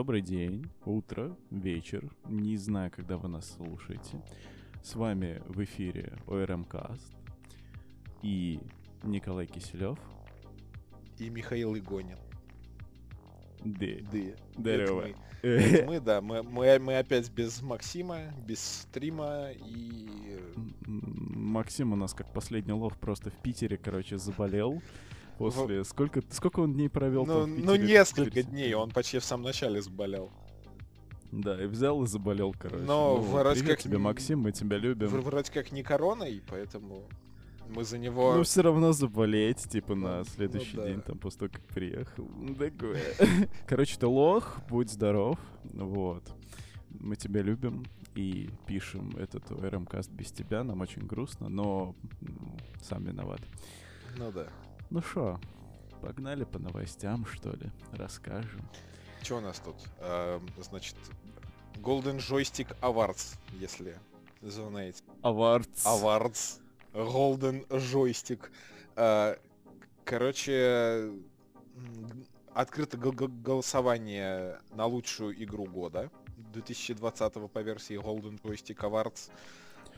Добрый день, утро, вечер. Не знаю, когда вы нас слушаете. С вами в эфире ОРМ Каст и Николай Киселев. И Михаил Игонин. Да. Да. Здорово. Это мы. Да. Мы, мы, мы опять без Максима, без стрима и... Максим у нас как последний лох просто в Питере, короче, заболел. После... Сколько, сколько он дней провел Ну, ну, несколько Сколько- дней, он почти в самом начале заболел. Да, и взял и заболел, короче. Но Ну, вроде как тебе, Максим, мы тебя любим. Вроде как не короной, поэтому мы за него... Ну, все равно заболеть, типа, Ну, на ну следующий да. день, там, после того, как приехал. Ну, Такое. Короче, ты лох, будь здоров. Вот. Мы тебя любим и пишем этот РМКаст без тебя. Нам очень грустно, но сам виноват. Ну да. Ну что, погнали по новостям, что ли? Расскажем. Что у нас тут? Эм, значит, Golden Joystick Awards, если знаете. Авардс. Awards. Golden Joystick. Э, Короче, открыто гол- гол- голосование на лучшую игру года 2020 по версии Golden Joystick Awards.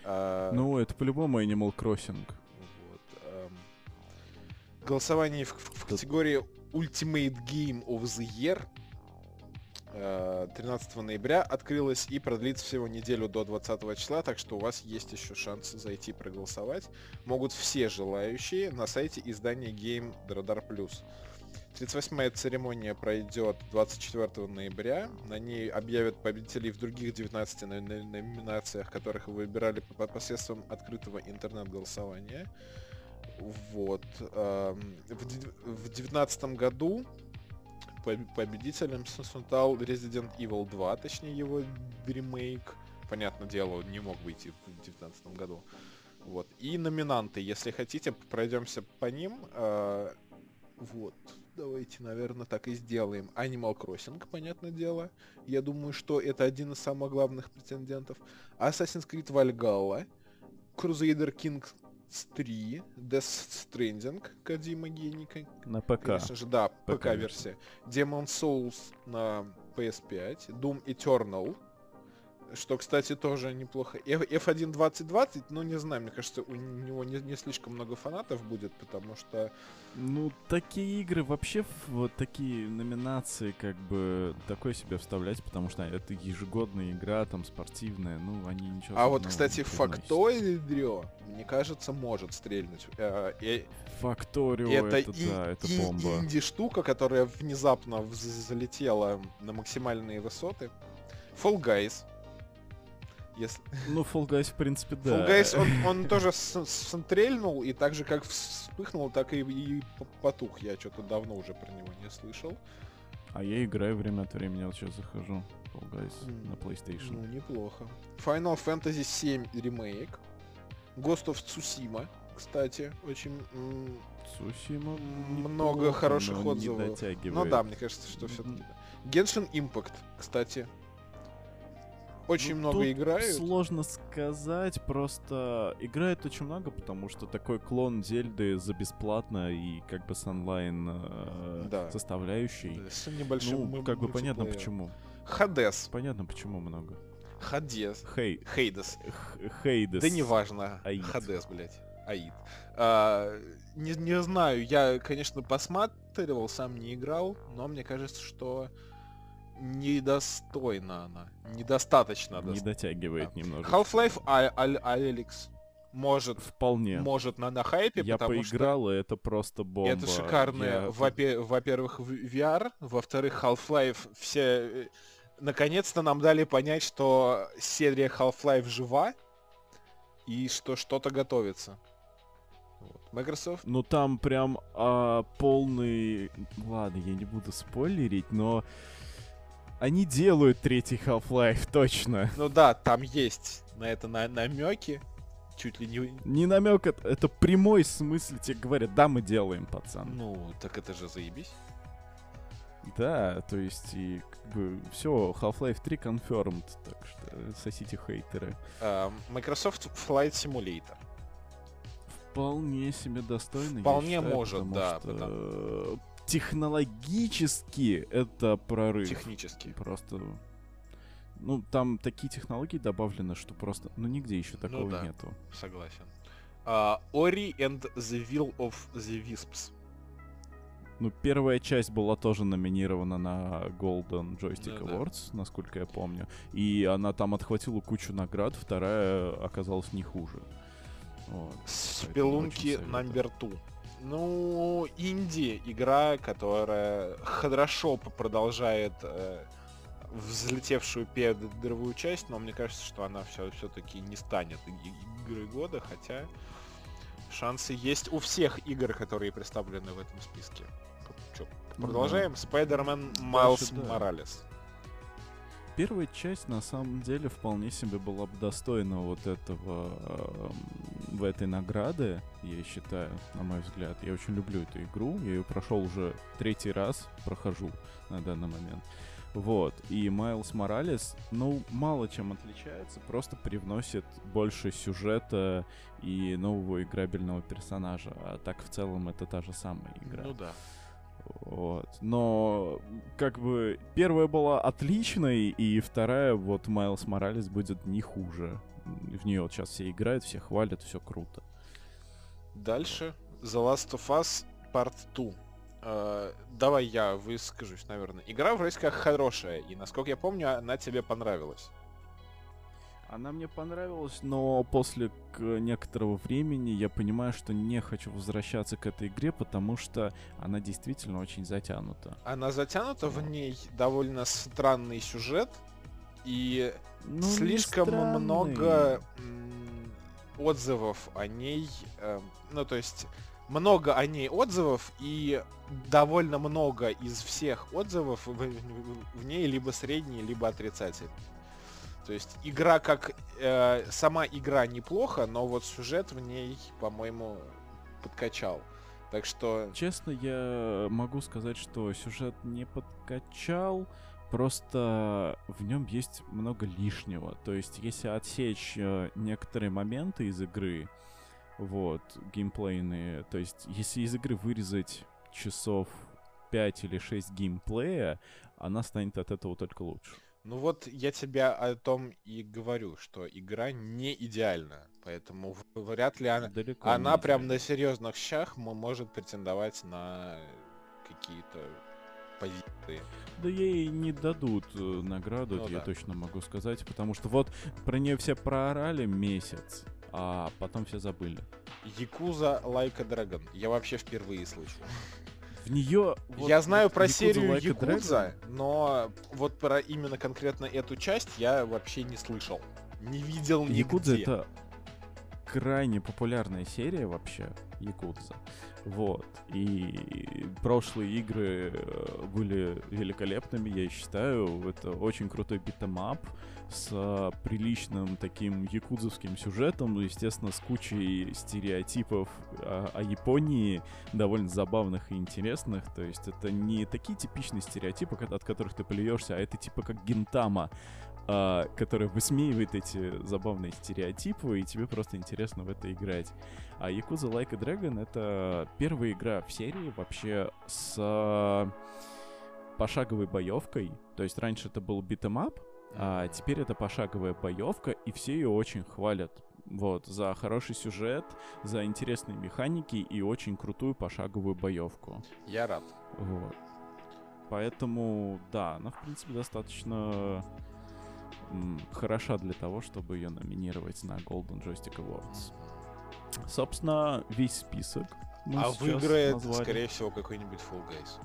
Э, Ну, это по-любому Animal Crossing. Голосование в, в- категории Ultimate Game of the Year э, 13 ноября открылось и продлится всего неделю до 20 числа, так что у вас есть еще шанс зайти проголосовать. Могут все желающие на сайте издания Game Radar Plus. 38-я церемония пройдет 24 ноября. На ней объявят победителей в других 19 на- на- номинациях, которых вы выбирали по- посредством открытого интернет-голосования. Вот. эм, В дев- в 2019 году поб- победителем стал Resident Evil 2, точнее его ремейк. Понятное дело, он не мог выйти в 2019 году. Вот. И номинанты, если хотите, пройдемся по ним. Э, Вот. Давайте, наверное, так и сделаем. Animal Crossing, понятное дело. Я думаю, что это один из самых главных претендентов. Assassin's Creed Valhalla. Crusader Kings 3. Death Stranding. Кодима гений, кон- На ПК. Конечно же, да, ПК ПК-версия. Demon Souls на PS5. Doom Eternal. Что, кстати, тоже неплохо. F- F1 2020, ну не знаю, мне кажется, у него не, не слишком много фанатов будет, потому что Ну, такие игры вообще, вот такие номинации, как бы, такое себе вставлять, потому что это ежегодная игра, там, спортивная, ну, они ничего А вот, кстати. Факторио, мне кажется, может стрельнуть. Э, Факторио, это это, и- да, это и- бомба. инди-штука, которая внезапно залетела на максимальные высоты. Fall Guys. Если... Ну, Fall Guys, в принципе, да. Fall Guys, он, он тоже с- стрельнул, и так же, как вспыхнул, так и, и потух. Я что-то давно уже про него не слышал. А я играю время от времени, вот сейчас захожу. Fall Guys М, на PlayStation. Ну, неплохо. Final Fantasy 7 ремейк. Ghost of Tsushima, кстати, очень... Цусима Много неплохо, хороших но не отзывов. дотягивает. Ну да, мне кажется, что все таки Genshin Impact, кстати. Очень Ну, много тут играют. Сложно сказать, просто играет очень много, потому что такой клон Зельды за бесплатно и как бы с онлайн э, Да. составляющей. Да, С небольшим Ну, как бы понятно почему. Хадес. Понятно почему много. Хадес. Хей, Хейдес. Хейдес. Да неважно. Аид. Хадес, блядь. Аид. А, не, не знаю, я, конечно, посматривал, сам не играл, но мне кажется, что недостойна она. Недостаточно Не дост- дотягивает немного. Half-Life А- Алекс может, Вполне. может на, на хайпе, Я потому что поиграл, и это просто бомба. это шикарно. Я- Во-пе- Во-первых, VR, во-вторых, Half-Life все... э, Наконец-то нам дали понять, что серия Half-Life жива, и что что-то готовится. Вот. Microsoft Ну там прям а, полный... Ладно, я не буду спойлерить, но... Они делают третий Half-Life, точно. Ну да, там есть на это на намеки. Чуть ли не... Не намек, это, это прямой смысл. Тебе говорят, да, мы делаем, пацан. Ну, так это же заебись. Да, то есть, и как бы все, Half-Life 3 confirmed, так что сосите хейтеры. А, Microsoft Flight Simulator. Вполне себе достойно, я Вполне считаю, может, потому да, что, э, технологически это прорыв. Технически. Просто... Ну, там такие технологии добавлены, что просто... Ну, нигде еще такого да. нету. Согласен. А, Ori and the Will of the Wisps. Ну, первая часть была тоже номинирована на Golden Joystick Да-да. Awards, насколько я помню. И она там отхватила кучу наград, вторая оказалась не хуже. Вот. Спелунки номер 2. Ну, инди игра, которая хорошо продолжает э, взлетевшую первую часть, но мне кажется, что она все все-таки не станет игрой года, хотя шансы есть у всех игр, которые представлены в этом списке. Чё, Ну продолжаем. Spider-Man Miles да. Первая часть, на самом деле, вполне себе была бы достойна вот этого, эм, в этой награды, я считаю, на мой взгляд. Я очень люблю эту игру, я ее прошел уже третий раз, прохожу на данный момент. Вот, и Майлз Моралес, ну, мало чем отличается, просто привносит больше сюжета и нового играбельного персонажа, а так в целом это та же самая игра. Ну да. Вот. Но как бы первая была отличной, и вторая, вот Майлз Моралес, будет не хуже. В нее вот сейчас все играют, все хвалят, все круто. Дальше. The Last of Us Part 2. Э, давай я выскажусь, наверное. Игра вроде как хорошая, и насколько я помню, она тебе понравилась. Она мне понравилась, но после некоторого времени я понимаю, что не хочу возвращаться к этой игре, потому что она действительно очень затянута. Она затянута, в ней довольно странный сюжет, и Ну, слишком много отзывов о ней. э, ну, то есть, много о ней отзывов, и довольно много из всех отзывов в, в- в ней либо средние, либо отрицательные. То есть игра как э, сама игра неплохо, но вот сюжет в ней, по-моему, подкачал. Так что Честно, я могу сказать, что сюжет не подкачал, просто в нем есть много лишнего. То есть, если отсечь э, некоторые моменты из игры, вот, геймплейные, то есть, если из игры вырезать часов 5 или 6 геймплея, она станет от этого только лучше. Ну вот я тебя о том и говорю, что игра не идеальна, поэтому вряд ли она... Далеко Она прям на серьезных щах мо- может претендовать на какие-то позиции. Да ей не дадут э, награду, Ну я да. точно могу сказать, потому что вот про нее все проорали месяц, а потом все забыли. Yakuza a Dragon. Я вообще впервые слышу. В нее... я знаю про серию Якудза, но вот про именно конкретно эту часть я вообще не слышал. Не видел нигде. Якудза это крайне популярная серия вообще, Якудза. Вот. И прошлые игры э, были великолепными, я считаю. Это очень крутой beat 'em up с э, приличным таким якудзовским сюжетом, ну, естественно, с кучей стереотипов о, о Японии, довольно забавных и интересных. То есть это не такие типичные стереотипы, от которых ты плюешься, а это типа как гентама, а, которая высмеивает эти забавные стереотипы, и тебе просто интересно в это играть. А Yakuza Like a Dragon — это первая игра в серии вообще с пошаговой боевкой. То есть раньше это был beat 'em up, а теперь это пошаговая боевка, и все ее очень хвалят. Вот, за хороший сюжет, за интересные механики и очень крутую пошаговую боевку. Я рад. Вот. Поэтому, да, она, в принципе, достаточно хороша для того, чтобы ее номинировать на Golden Joystick Awards. Собственно, весь список а выиграет, назвали. скорее всего, какой-нибудь Fall Guys.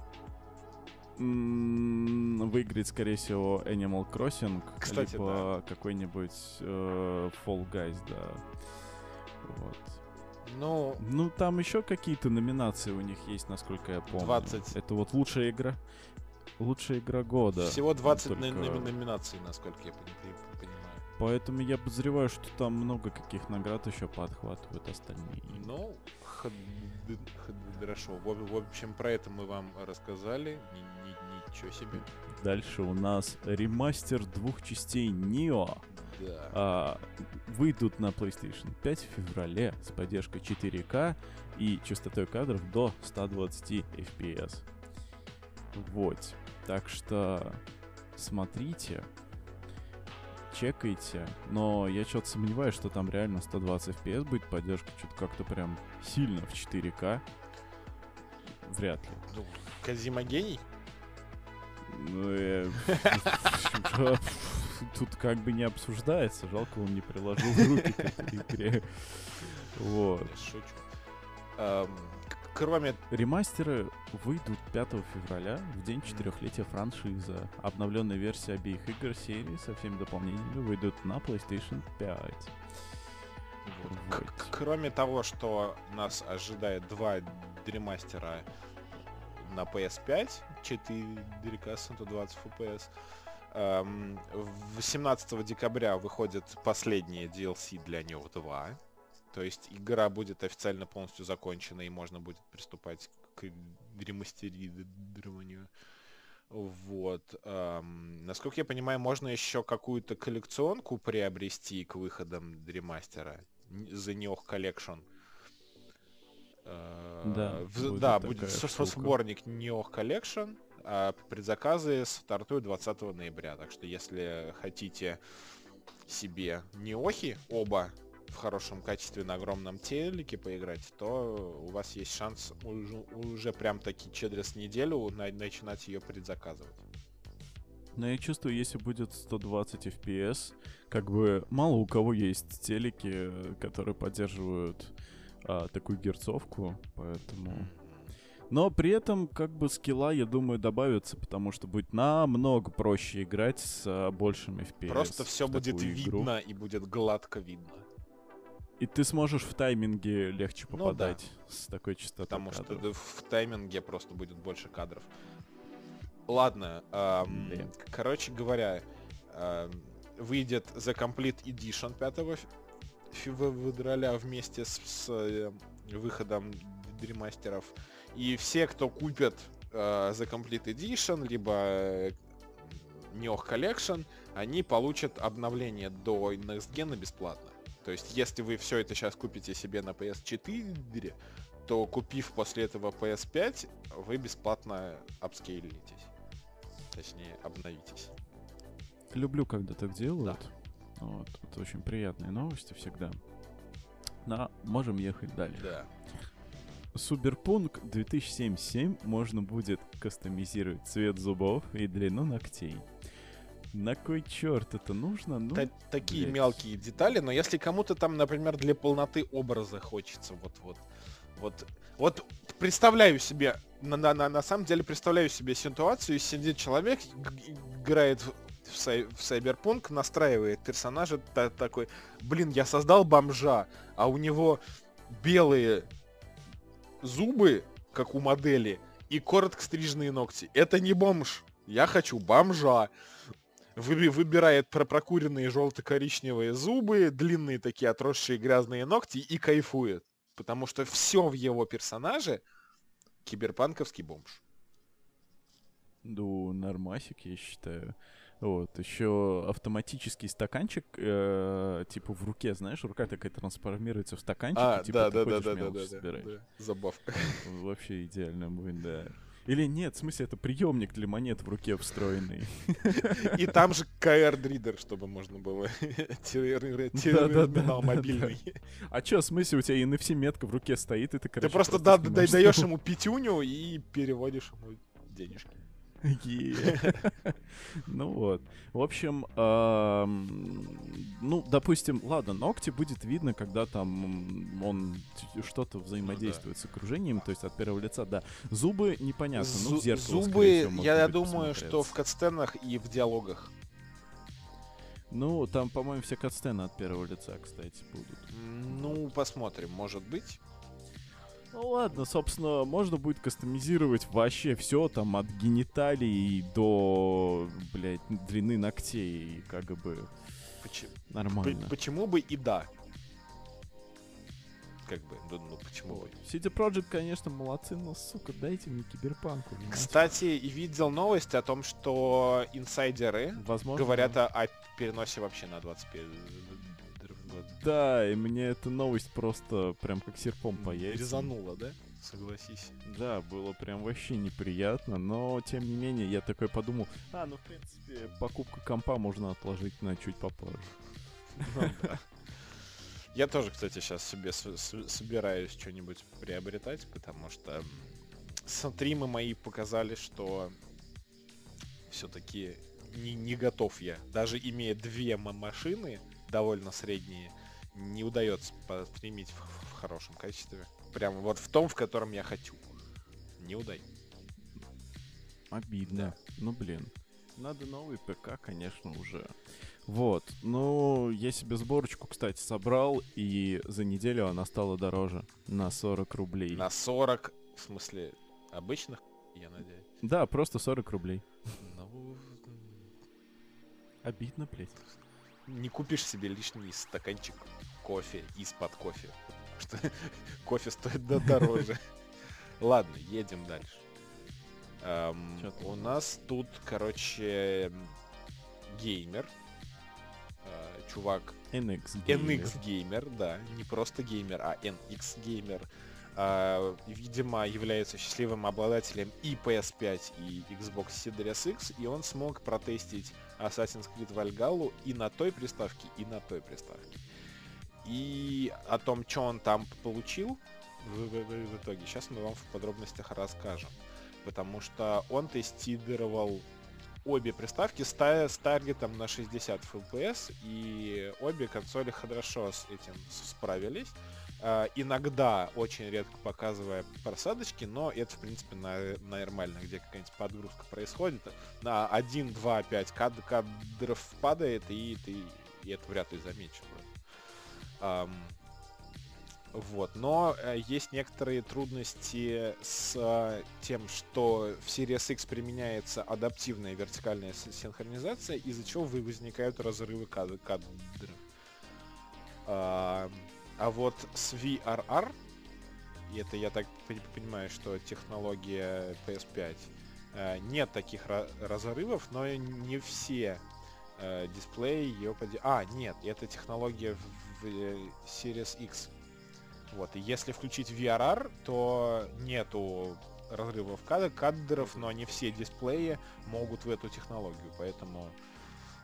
Выиграет, скорее всего, Animal Crossing, Кстати, либо какой-нибудь э, Fall Guys, да. Вот. Ну, Ну, там еще какие-то номинации у них есть, насколько я помню. 20. Это вот лучшая игра. Лучшая игра года. всего 20 Только- на- номи- номинаций, насколько я пони- пони- понимаю. Поэтому я подозреваю, что там много каких наград еще подхватывают остальные. Ну, хорошо. В, в общем, про это мы вам рассказали. Ни- ни- ничего себе. Дальше у нас ремастер двух частей Нио. Да. а, выйдут на PlayStation 5 в феврале с поддержкой 4К и частотой кадров до 120 FPS. Вот. Так что смотрите, чекайте, но я что-то сомневаюсь, что там реально 120 FPS будет поддержка, что-то как-то прям сильно в 4К. Вряд ли. Ну, Казима гений? Ну, э, тут как бы не обсуждается, жалко, он не приложил руки к этой игре. Вот. Шучу. Эм, Кроме Ремастеры выйдут 5 февраля, в день четырехлетия франшизы. Обновленная версия обеих игр серии со всеми дополнениями выйдут на PlayStation 5. Вот. Кроме того, что нас ожидает два дремастера на PS5, 4К 120 FPS, эм, 18 декабря выходит последнее DLC для него 2. То есть игра будет официально полностью закончена и можно будет приступать к ремастерированию. Вот. эм, насколько я понимаю, можно еще какую-то коллекционку приобрести к выходам ремастера. The Nioh Collection. Э, Да, в- будет да, будет сборник Nioh Collection. а предзаказы стартуют 20 ноября. Так что если хотите себе Неохи оба в хорошем качестве на огромном телеке поиграть, то у вас есть шанс уже, уже прям таки через неделю на- начинать ее предзаказывать. Но я чувствую, если будет 120 FPS, как бы мало у кого есть телеки, которые поддерживают а, такую герцовку, поэтому... Но при этом, как бы, скилла, я думаю, добавится, потому что будет намного проще играть с а, большими FPS. Просто все будет игру. видно и будет гладко видно. И ты сможешь в тайминге легче Ну да. попадать с такой частотой Потому что кадров. да, в тайминге просто будет больше кадров. Ладно, Да. к- короче говоря, ам, выйдет The Complete Edition 5 ф- февраля вместе с, с, э, выходом дремастеров. И все, кто купят э, The Complete Edition, либо э, Nioh Collection, они получат обновление до Next Gen бесплатно. То есть, если вы все это сейчас купите себе на PS4, то купив после этого PS5, вы бесплатно апскейлитесь. Точнее, обновитесь. Люблю, когда так делают. Вот, это очень приятные новости всегда. На, можем ехать дальше. Да. Суберпунк 2077 можно будет кастомизировать цвет зубов и длину ногтей. На кой черт это нужно? Ну, Та- такие блядь. мелкие детали, но если кому-то там, например, для полноты образа хочется, вот вот вот представляю себе, на, на, на, на самом деле представляю себе ситуацию, сидит человек, играет в, сай- в Cyberpunk, настраивает персонажа та- такой, блин, я создал бомжа, а у него белые зубы, как у модели, и коротко стриженные ногти. Это не бомж. Я хочу бомжа. Выби- выбирает про прокуренные желто-коричневые зубы, длинные такие отросшие грязные ногти и кайфует. Потому что все в его персонаже киберпанковский бомж. ну, нормасик, я считаю. Вот, еще автоматический стаканчик, э, типа в руке, знаешь, рука такая трансформируется в стаканчик, и, типа, ты ходишь мелочь собираешь. Забавка. Вообще идеально будет, да. Или нет, в смысле, это приемник для монет в руке встроенный. И там же КР-дридер, чтобы можно было терминал мобильный. А чё, в смысле, у тебя NFC-метка в руке стоит, и ты, Ты просто даешь ему пятюню и переводишь ему денежки. Ну вот. В общем, ну, допустим, ладно, ногти будет видно, когда там он что-то взаимодействует с окружением, то есть от первого лица, да. Зубы непонятно, ну, зеркало, Зубы, я думаю, что в катсценах и в диалогах. Ну, там, по-моему, все катсцены от первого лица, кстати, будут. Ну, посмотрим, может быть. Ну ладно, собственно, можно будет кастомизировать вообще все, там, от гениталий до, блядь, длины ногтей, как бы Поч- нормально. п- Почему бы и да? Как бы, ну, ну, почему бы. CD Projekt, конечно, молодцы, но, сука, дайте мне киберпанку. понимаете? Кстати, и видел новость о том, что инсайдеры Возможно, говорят о, о переносе вообще на 21 год. Да, и мне эта новость просто прям как серпом по яйцам. Резануло, да? согласись. Да, было прям вообще неприятно, но тем не менее я такой подумал, а, ну в принципе покупку компа можно отложить на чуть попозже. Ну. Я тоже, кстати, сейчас себе собираюсь что-нибудь приобретать, потому что стримы мои показали, что все-таки не, не готов я. Даже имея две машины, довольно средние, не удается постримить в, в хорошем качестве. Прямо вот в том, в котором я хочу. Не удается. Обидно. Ну блин. Надо новый ПК, конечно, уже. Вот. Ну, я себе сборочку, кстати, собрал, и за неделю она стала дороже. На 40 рублей. На 40, в смысле, обычных, я надеюсь. Да, просто 40 рублей. Ну, Обидно, блядь. не купишь себе лишний стаканчик кофе из-под кофе. Что кофе стоит да дороже. Ладно, едем дальше. Эм, у нас тут, короче, геймер. Э, Чувак NX Gamer. NX геймер, да, не просто геймер, а NX геймер. А, видимо, является счастливым обладателем и PS5, и Xbox Series X, и он смог протестить Assassin's Creed Valhalla и на той приставке, и на той приставке. И о том, что он там получил в, в- в- в итоге, сейчас мы вам в подробностях расскажем. Потому что он тестировал обе приставки с, та- с таргетом на 60 FPS, и обе консоли хорошо с этим справились. А, иногда, очень редко показывая просадочки, но это, в принципе, на, нормально, где какая-нибудь подгрузка происходит. На 1, 2, 5 кад кадров падает, и ты и это вряд ли заметишь. Вот, но э, есть некоторые трудности с э, тем, что в Series X применяется адаптивная вертикальная синхронизация, из-за чего возникают разрывы кад- кадров. А, а вот с VRR, и это я так пон- понимаю, что технология PS5, э, нет таких ра- разрывов, но не все дисплеи ее поди... А, нет, это технология в, э, Series X. Вот, и если включить VRR, то нету разрывов кад- кадров, но не все дисплеи могут в эту технологию, поэтому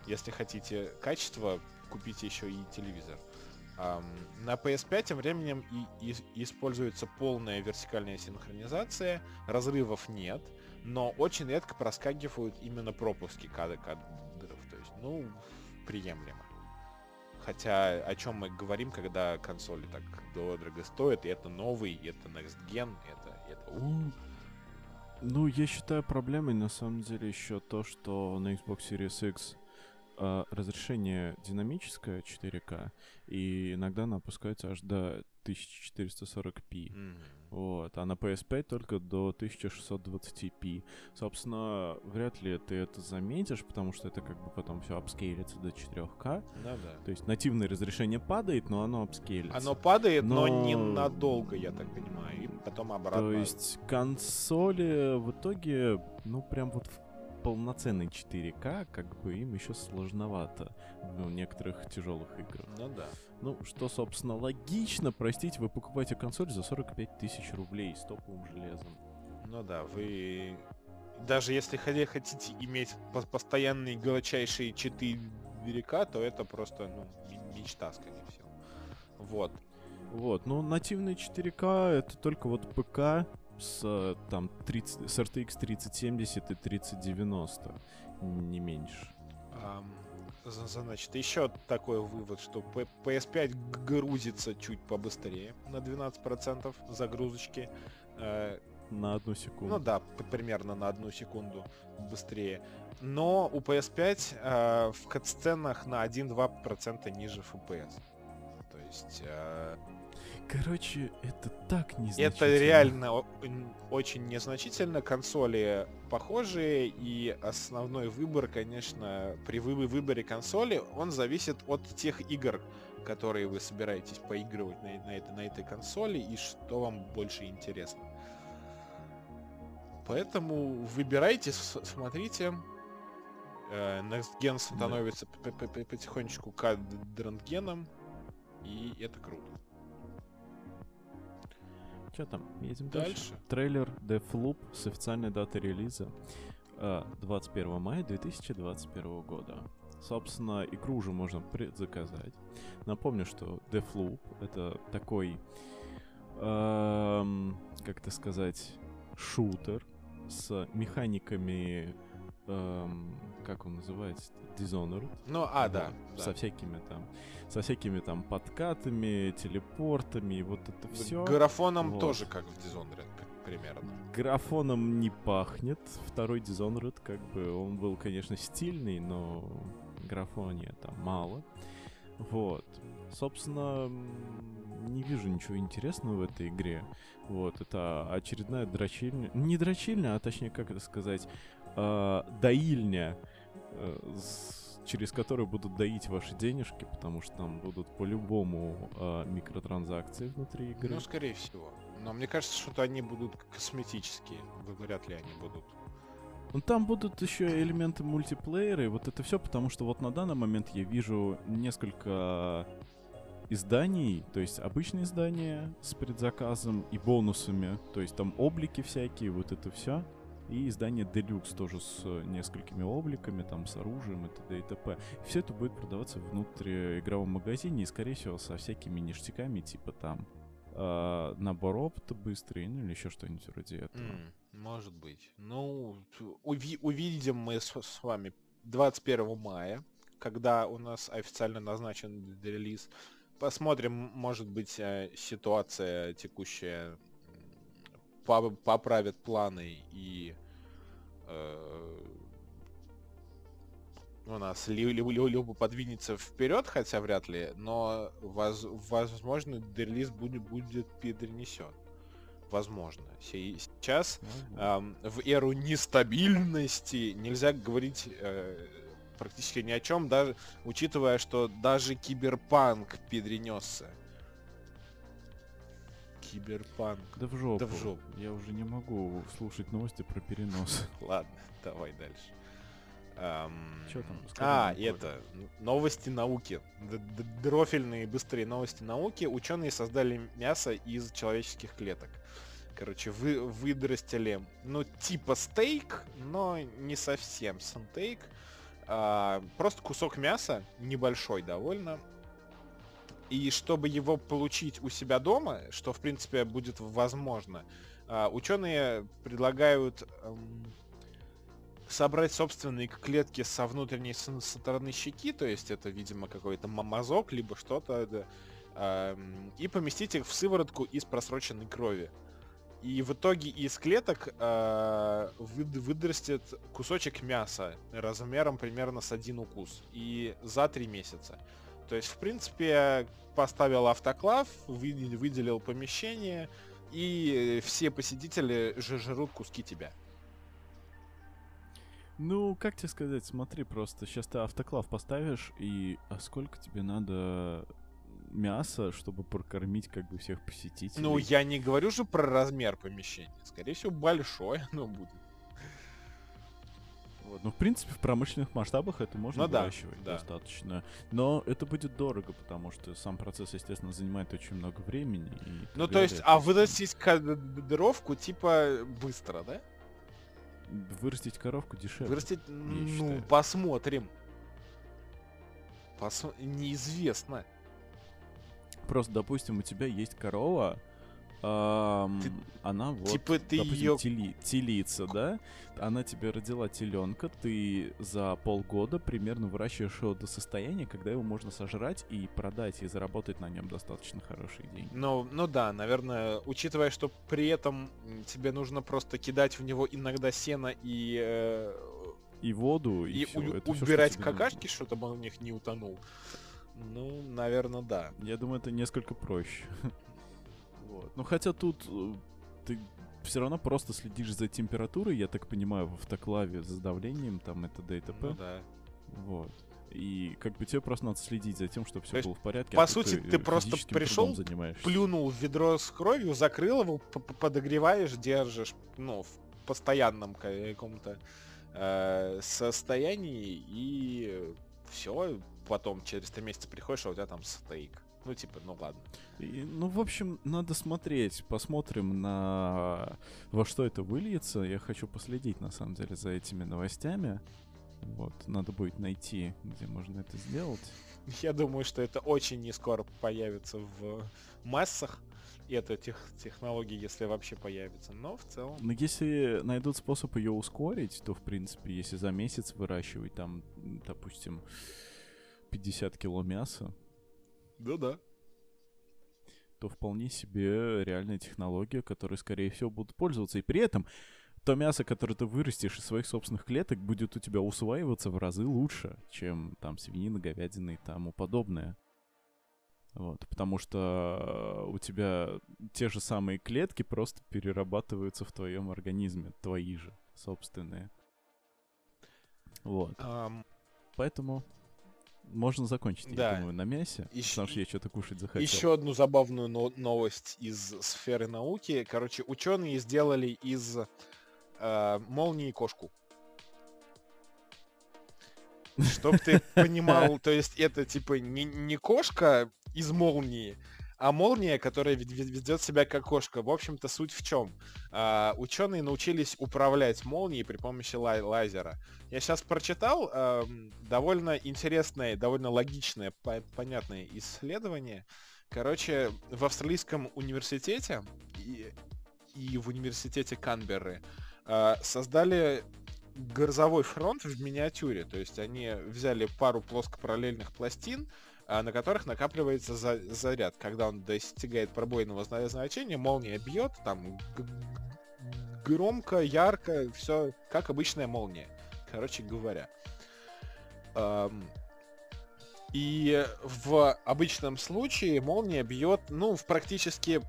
если хотите качество, купите еще и телевизор. Ам, на PS5 тем временем и, и- используется полная вертикальная синхронизация, разрывов нет, но очень редко проскакивают именно пропуски кад- кадров, то есть, ну, приемлемо. Хотя о чем мы говорим, когда консоли так дорого стоят, и это новый, и это Next Gen, это, это у, Ну, я считаю проблемой на самом деле еще то, что на Xbox Series X а, разрешение динамическое 4К, и иногда она опускается аж до 1440p. М. Вот, а на PS5 только до 1620p. Собственно, вряд ли ты это заметишь, потому что это как бы потом все апскейлится до 4К. Ну да. То есть нативное разрешение падает, но оно апскейлится. Оно падает, но, Но- ненадолго, я так понимаю, и потом обратно. То есть консоли в итоге, ну прям вот в полноценный 4К, как бы им еще сложновато в некоторых тяжелых играх. Ну да. Ну, что, собственно, логично, простите, вы покупаете консоль за 45 тысяч рублей с топовым железом. Ну да, вы... Даже если хотите иметь по- постоянные глубочайшие 4К, то это просто, ну, мечта, скорее всего. Вот. Вот, ну, нативный 4К это только вот ПК с там 30, с RTX 3070 и 3090, не меньше. За- Значит, еще такой вывод, что П- PS5 г- грузится чуть побыстрее, на 12% загрузочки. Э, На одну секунду. Ну да, примерно на одну секунду быстрее. Но у PS5 э, в кат-сценах на 1-2% ниже FPS. То есть э, Короче, это так незначительно. это реально очень незначительно. Консоли похожие, и основной выбор, конечно, при вы- выборе консоли, он зависит от тех игр, которые вы собираетесь поигрывать на, на этой, на этой консоли, и что вам больше интересно. Поэтому выбирайте, смотрите. Э, Next становится потихонечку кадрангеном, и это круто. Что там? Едем дальше. Дальше. Трейлер Deathloop с официальной датой релиза э, 21 мая 2021 года. Собственно, игру уже можно предзаказать. Напомню, что Deathloop — это такой, эм, как это сказать, шутер с механиками, эм, как он называется, Dishonored. Ну, а, да. да. Со всякими там, со всякими там подкатами, телепортами, и вот это все. Графоном Вот. тоже как в Dishonored, примерно. Графоном не пахнет. Второй Dishonored, как бы, он был, конечно, стильный, но графония там мало. Вот. Собственно, не вижу ничего интересного в этой игре. Вот, это очередная дрочильня. Не дрочильня, а точнее, как это сказать, э, доильня, э, с- через которую будут доить ваши денежки, потому что там будут по-любому э, микротранзакции внутри игры. Ну, скорее всего. Но мне кажется, что они будут косметические. Вряд ли они будут. Ну, там будут еще элементы мультиплеера, и вот это все, потому что вот на данный момент я вижу несколько изданий, то есть обычные издания с предзаказом и бонусами, то есть там облики всякие, вот это все. И издание Deluxe тоже с э, несколькими обликами, там с оружием и т.д. и т.п. Все это будет продаваться внутри игровом магазине и, скорее всего, со всякими ништяками, типа там э, набор опыта быстрый, ну или еще что-нибудь вроде этого. М, может быть. Ну, уви- увидим мы с, с вами 21 мая, когда у нас официально назначен релиз. Посмотрим, может быть, э, ситуация текущая поправит планы и э, у нас ли- ли- ли- либо подвинется вперед, хотя вряд ли, но воз- возможно релиз будет, будет перенесен. Возможно. Се- Сейчас Ам, в эру нестабильности нельзя говорить э, практически ни о чем, даже учитывая, что даже киберпанк перенесся. Киберпанк. Да в жопу. Да в жопу. Я уже не могу слушать новости про перенос. Ладно, давай дальше. Ам, Чё там? А, это, новости науки. Д- д- Дрофельные быстрые новости науки. Ученые создали мясо из человеческих клеток. Короче, вы выдрастили, ну, типа стейк, но не совсем стейк. А, просто кусок мяса, небольшой довольно. И чтобы его получить у себя дома, что в принципе будет возможно, а, ученые предлагают эм, собрать собственные клетки со внутренней стороны щеки, то есть это, видимо, какой-то ма- мазок, либо что-то, да, эм, и поместить их в сыворотку из просроченной крови. И в итоге из клеток э, выд- выдрастет кусочек мяса размером примерно с один укус. И за три месяца. То есть, в принципе, поставил автоклав, вы- выделил помещение, и все посетители же жрут куски тебя. Ну, как тебе сказать, смотри, просто сейчас ты автоклав поставишь, и а сколько тебе надо мяса, чтобы прокормить как бы всех посетителей? Ну, я не говорю же про размер помещения. Скорее всего, большое оно будет. Вот. Ну, в принципе, в промышленных масштабах это можно Ну да, выращивать да. достаточно. Но это будет дорого, потому что сам процесс, естественно, занимает очень много времени. и Ну, то есть, а вырастить кадровку, типа, быстро, да? Вырастить коровку дешевле. Вырастить, ну, считаю. посмотрим. Посмо- Неизвестно. Просто, допустим, у тебя есть корова, Ты- она вот, типа ты допустим, её- тели- телица, да? Она тебе родила теленка, ты за полгода примерно выращиваешь его до состояния, когда его можно сожрать и продать, и заработать на нем достаточно хорошие деньги. Ну, ну да, наверное, учитывая, что при этом тебе нужно просто кидать в него иногда сено и, э, И воду, и, и всё. у- Это что убирать тебе нужно. какашки, чтобы он у них не утонул. Ну, наверное, да. Я думаю, это несколько проще. Вот. Ну хотя тут э, ты все равно просто следишь за температурой, я так понимаю, в автоклаве, за давлением, там это т.д. и т.п. Ну да. Вот. И как бы тебе просто надо следить за тем, чтобы То все было в порядке. по а сути, ты э, просто пришел. Плюнул в ведро с кровью, закрыл его, подогреваешь, держишь, ну, в постоянном каком-то э, состоянии, и все, потом через три месяца приходишь, а у тебя там стейк. Ну, типа, ну ладно. И, ну, в общем, надо смотреть. Посмотрим на во что это выльется. Я хочу последить, на самом деле, за этими новостями. Вот, надо будет найти, где можно это сделать. Я думаю, что это очень не скоро появится в массах. И это тех, технологии, если вообще появится. Но в целом... Но если найдут способ ее ускорить, то, в принципе, если за месяц выращивать там, допустим, 50 кило мяса, да да. То вполне себе реальная технология, которой, скорее всего, будут пользоваться. И при этом то мясо, которое ты вырастешь из своих собственных клеток, будет у тебя усваиваться в разы лучше, чем там свинина, говядина и тому подобное. Вот, потому что у тебя те же самые клетки просто перерабатываются в твоем организме, твои же собственные. Вот. Um... Поэтому можно закончить, да. я думаю, на мясе, Ищ... потому что я что-то кушать захотел. Еще одну забавную но- новость из сферы науки. Короче, ученые сделали из э, молнии кошку. Чтоб ты понимал, то есть это типа не, не кошка из молнии, а молния, которая ведет себя как кошка. В общем-то, суть в чем? А, ученые научились управлять молнией при помощи ла- лазера. Я сейчас прочитал а, довольно интересное, довольно логичное, по- понятное исследование. Короче, в австралийском университете и, и в университете Канберры а, создали грозовой фронт в миниатюре. То есть они взяли пару плоскопараллельных пластин, на которых накапливается за заряд. Когда он достигает пробойного значения, молния бьет, там громко, ярко, все как обычная молния, короче говоря. И в обычном случае молния бьет, ну, в практически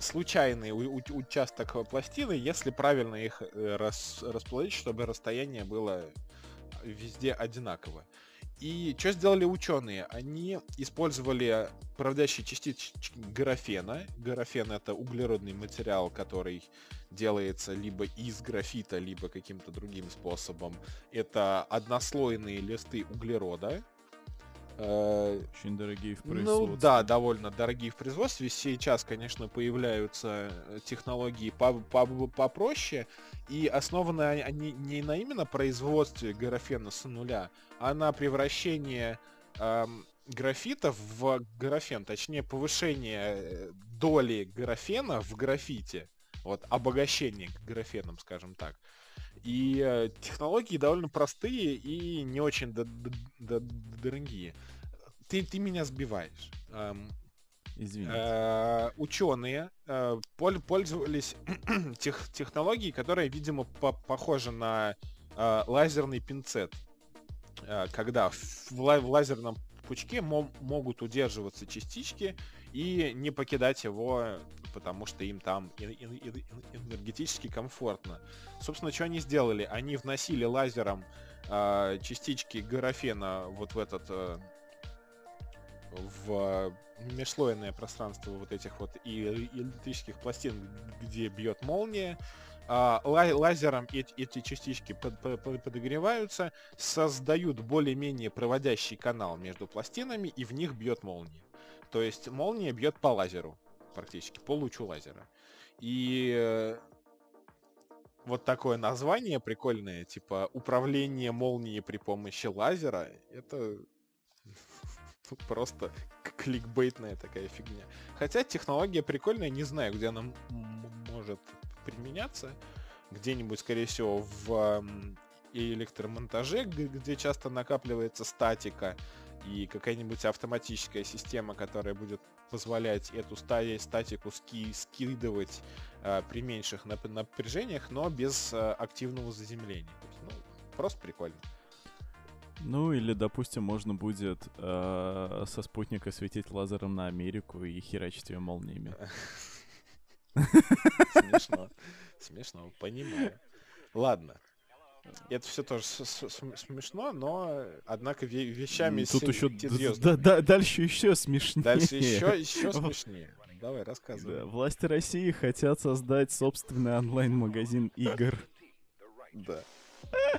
случайный участок пластины, если правильно их э, рас расположить, чтобы расстояние было везде одинаковое. И что сделали ученые? Они использовали проводящие частички графена. Графен это углеродный материал, который делается либо из графита, либо каким-то другим способом. Это однослойные листы углерода, Очень дорогие в производстве. Ну да, довольно дорогие в производстве. Сейчас, конечно, появляются э, технологии попроще, и основаны они не на именно производстве графена с нуля, а на превращении эм, графита в графен, точнее повышение э, доли графена в графите, вот обогащение графеном, скажем так. И э, технологии довольно простые и не очень дорогие. Ты, ты меня сбиваешь. Эм, Извините. Э, ученые э, пользовались тех, технологией, которая, видимо, по похожа на лазерный пинцет. Когда в, в лазерном пучке могут удерживаться частички и не покидать его потому что им там энергетически комфортно. Собственно, что они сделали? Они вносили лазером э, частички графена вот в этот э, в межслойное пространство вот этих вот и электрических пластин, где бьет молния, а, лазером эти, частички под, под, подогреваются, создают более-менее проводящий канал между пластинами, и в них бьет молния. То есть молния бьет по лазеру практически, по лучу лазера. И э, вот такое название прикольное, типа управление молнией при помощи лазера, это просто кликбейтная такая фигня. Хотя технология прикольная, не знаю, где она может применяться. Где-нибудь, скорее всего, в электромонтаже, где часто накапливается статика, и какая-нибудь автоматическая система, которая будет позволять эту статику ски скидывать э, при меньших напряжениях, но без э, активного заземления. То есть, ну, просто прикольно. Ну или, допустим, можно будет э, со спутника светить лазером на Америку и херачить ее молниями. Смешно. Смешно, понимаю. Ладно. Это все тоже смешно, но однако вещами Тут еще дальше еще смешнее. Дальше еще еще смешнее. Давай, рассказывай. Да, власти России хотят создать собственный онлайн-магазин игр. Да.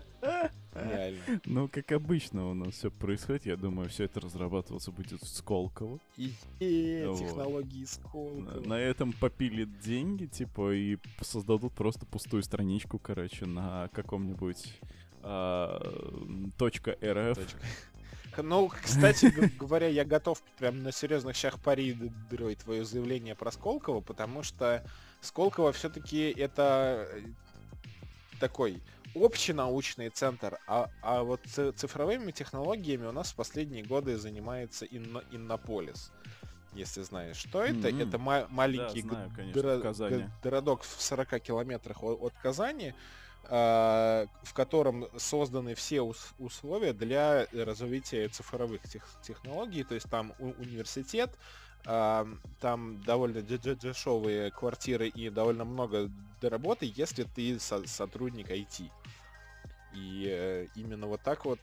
Реально. Ну, как обычно у нас все происходит, я думаю, все это разрабатываться будет в Сколково. И технологии Сколково. на этом попилят деньги, типа, и создадут просто пустую страничку, короче, на каком-нибудь а, точка .рф. Ну, кстати говоря, я готов прям на серьезных щах парировать твое заявление про Сколково, потому что Сколково все-таки это э, такой общенаучный центр, а, а вот цифровыми технологиями у нас в последние годы занимается Инно- Иннополис. Если знаешь, что это, Мгм. это ма- маленький Да, знаю, конечно, горо- в Казани. го- городок в 40 километрах о- от Казани, а, в котором созданы все ус- условия для развития цифровых тех- технологий. То есть там у- университет, там довольно дешевые квартиры и довольно много работы, если ты со- сотрудник IT. И э, именно вот так вот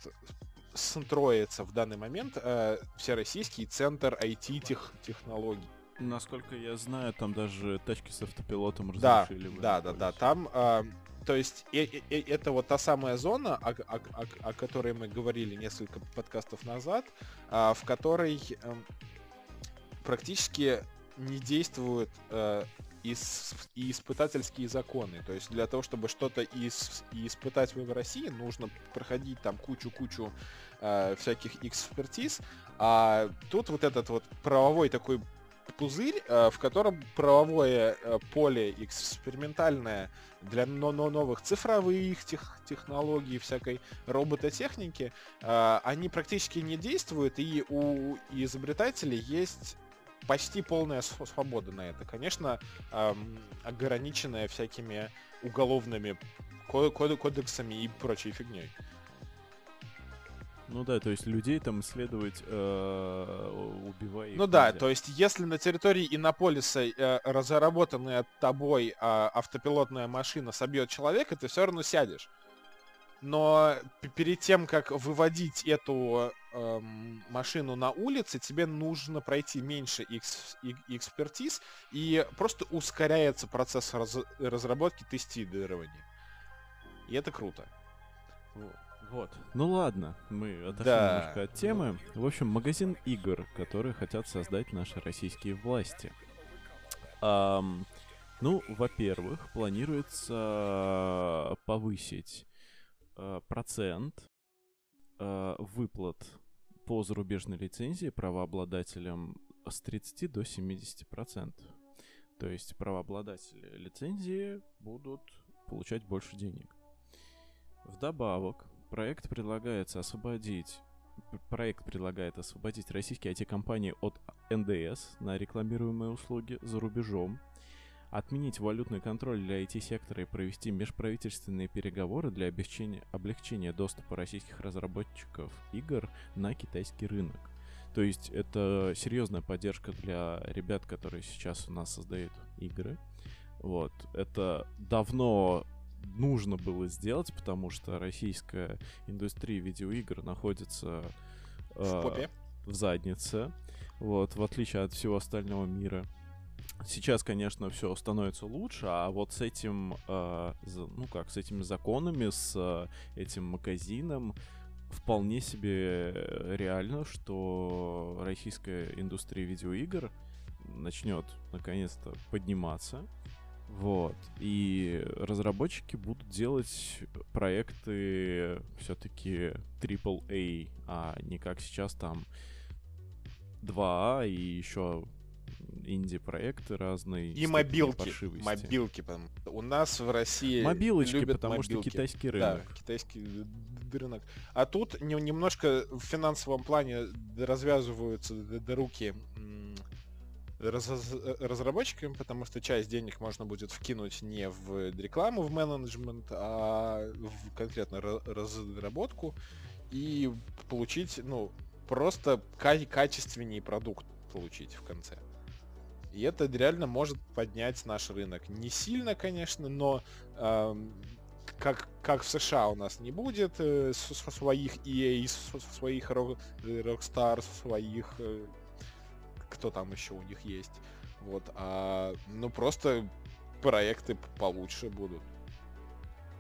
строится в данный момент э, Всероссийский центр IT-технологий. Насколько я знаю, там даже тачки с автопилотом Да, разрешили. да, да, да. Иннополисе. Там, а, то есть, э- э- э- это вот та самая зона, о, о- о- о которой мы говорили несколько подкастов назад, а, в которой эм, практически не действуют э, ис- и испытательские законы. То есть для того, чтобы что-то ис- и испытать в России, нужно проходить там кучу-кучу э, всяких экспертиз. А тут вот этот вот правовой такой пузырь, э, в котором правовое э, поле экспериментальное для но- но- новых цифровых тех- технологий, всякой робототехники, э, они практически не действуют, и у изобретателей есть почти полная св- свобода на это. Конечно, эм, ограниченная всякими уголовными ко- ко- кодексами и прочей фигней. Ну да, то есть людей там исследовать, э, убивая их Ну да, нельзя. то есть если на территории Иннополиса э, разработанная тобой а, автопилотная машина собьет человека, ты все равно сядешь. Но перед тем, как выводить эту эм, машину на улице, тебе нужно пройти меньше экс- экспертиз, и просто ускоряется процесс раз- разработки тестирования. И это круто. Вот. Ну ладно, мы отошли Да. немножко от темы. В общем, магазин игр, которые хотят создать наши российские власти. Ам, ну, во-первых, планируется повысить процент э, выплат по зарубежной лицензии правообладателям с 30 до 70 процентов. То есть правообладатели лицензии будут получать больше денег. Вдобавок, проект предлагается освободить проект предлагает освободить российские IT-компании от НДС на рекламируемые услуги за рубежом, отменить валютный контроль для IT-сектора и провести межправительственные переговоры для облегчения, облегчения доступа российских разработчиков игр на китайский рынок. То есть это серьезная поддержка для ребят, которые сейчас у нас создают игры. Вот. Это давно нужно было сделать, потому что российская индустрия видеоигр находится В э, попе. в заднице, вот, в отличие от всего остального мира. Сейчас, конечно, все становится лучше, а вот с этим, э, ну как, с этими законами, с э, этим магазином вполне себе реально, что российская индустрия видеоигр начнет наконец-то подниматься. Вот. И разработчики будут делать проекты все-таки AAA, а не как сейчас там 2А и еще инди-проекты разные. И мобилки. Мобилки. потому что У нас в России Мобилочки, любят потому что мобилки. китайский Да, рынок. китайский д- д- рынок. А тут не- немножко в финансовом плане развязываются руки раз- раз- разработчикам, потому что часть денег можно будет вкинуть не в рекламу, в менеджмент, а в конкретно ра- разработку и получить, ну, просто ка- качественнее продукт получить в конце. И это реально может поднять наш рынок. Не сильно, конечно, но эм, как, как в США у нас не будет э, своих EA, своих Ро- э, Rockstar, своих... э, кто там еще у них есть. Вот, а, ну просто проекты получше будут.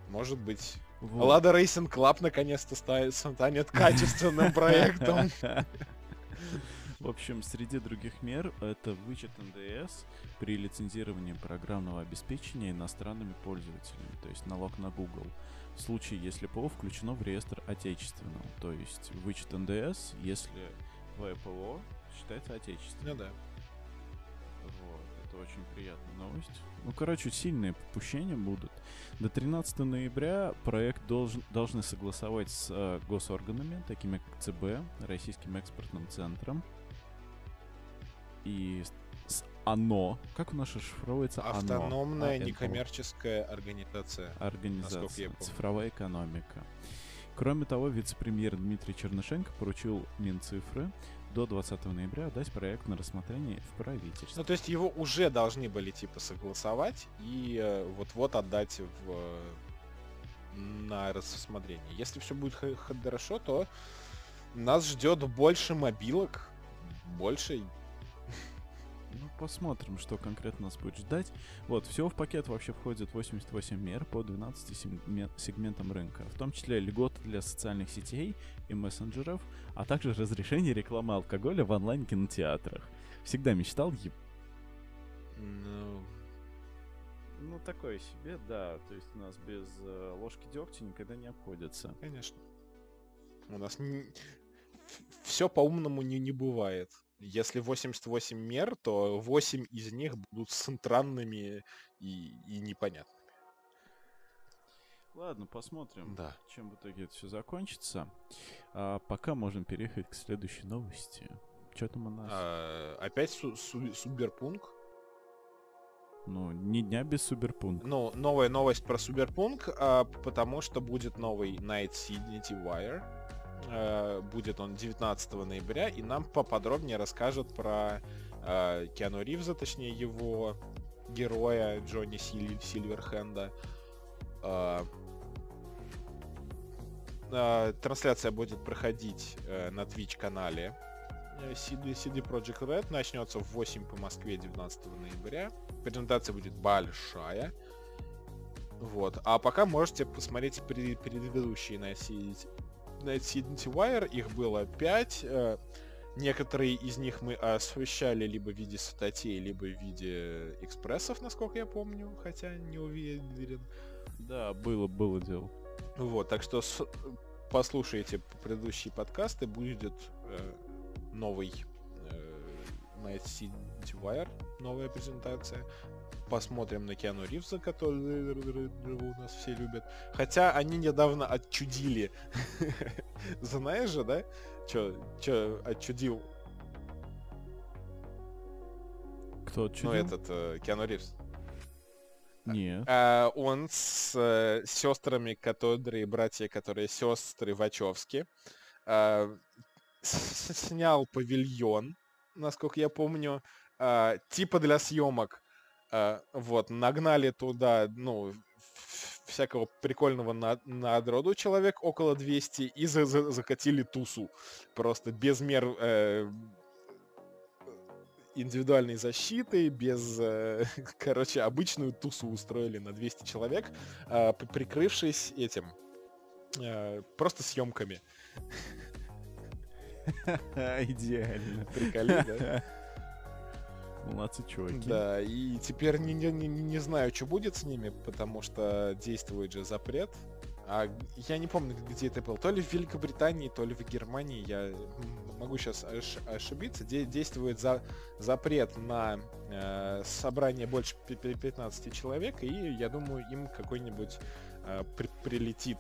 Может быть, Вот. Лада Racing Club наконец-то станет качественным проектом. В общем, среди других мер это вычет НДС при лицензировании программного обеспечения иностранными пользователями, то есть налог на Google. В случае, если ПО включено в реестр отечественного, то есть вычет НДС, если твое ПО считается отечественным. Ну да. Вот, это очень приятная новость. Ну, короче, сильные попущения будут. До 13 ноября проект должен, должны согласовать с э, госорганами, такими как ЦБ, Российским экспортным центром, и с ОНО. Как у нас шифровывается Автономная ОНО? некоммерческая организация. Организация. Цифровая экономика. Кроме того, вице-премьер Дмитрий Чернышенко поручил Минцифры до 20 ноября отдать проект на рассмотрение в правительство. Ну, то есть его уже должны были, типа, согласовать и э, вот-вот отдать в, на рассмотрение. Если все будет хорошо, то нас ждет больше мобилок, больше ну, посмотрим, что конкретно нас будет ждать. Вот, всего в пакет вообще входит 88 мер по 12 сегментам рынка, в том числе льготы для социальных сетей и мессенджеров, а также разрешение рекламы алкоголя в онлайн-кинотеатрах. Всегда мечтал еб... Ну... Ну, такое себе, да. То есть у нас без э, ложки дегтя никогда не обходится. Конечно. У нас не... все по-умному не, не бывает. Если 88 мер, то 8 из них будут центральными и, и непонятными. Ладно, посмотрим, да. чем в итоге это все закончится. А, пока можем переехать к следующей новости. Что там у нас? А, опять су- су- Суберпунк? Ну, ни дня без Суберпунк. Ну, новая новость про Суберпунк, а, потому что будет новый Night City Wire. Э, будет он 19 ноября, и нам поподробнее расскажет про э, Киану Ривза, точнее его героя Джонни Силь, Сильверхенда. Э, трансляция будет проходить на Twitch-канале CD, CD Project Red. Начнется в 8 по Москве 19 ноября. Презентация будет большая. Вот. А пока можете посмотреть предыдущие на Night City Wire, их было 5. Э, некоторые из них мы освещали либо в виде статей, либо в виде экспрессов, насколько я помню, хотя не уверен. Да, было, было дело. Вот, так что с... послушайте предыдущие подкасты, будет э, новый э, Night City Wire, новая презентация посмотрим на Киану Ривза, который у нас все любят. Хотя они недавно отчудили. Знаешь же, да? Чё, чё отчудил? Кто отчудил? Ну, этот, э, Киану Ривз. Нет. А, он с э, сестрами, которые братья, которые сестры Вачовски, э, снял павильон, насколько я помню, э, типа для съемок вот, нагнали туда, ну, всякого прикольного на, на отроду человек около 200 и за, за, закатили тусу. Просто без мер э, индивидуальной защиты, без, э, короче, обычную тусу устроили на 200 человек, э, прикрывшись этим, э, просто съемками. Идеально. Приколи, да? Молодцы, чуваки. Да, и теперь не, не, не, не знаю, что будет с ними, потому что действует же запрет. А я не помню, где это было. То ли в Великобритании, то ли в Германии. Я могу сейчас ош ошибиться. Де действует за запрет на э, собрание больше 15 человек. И я думаю, им какой-нибудь э, при прилетит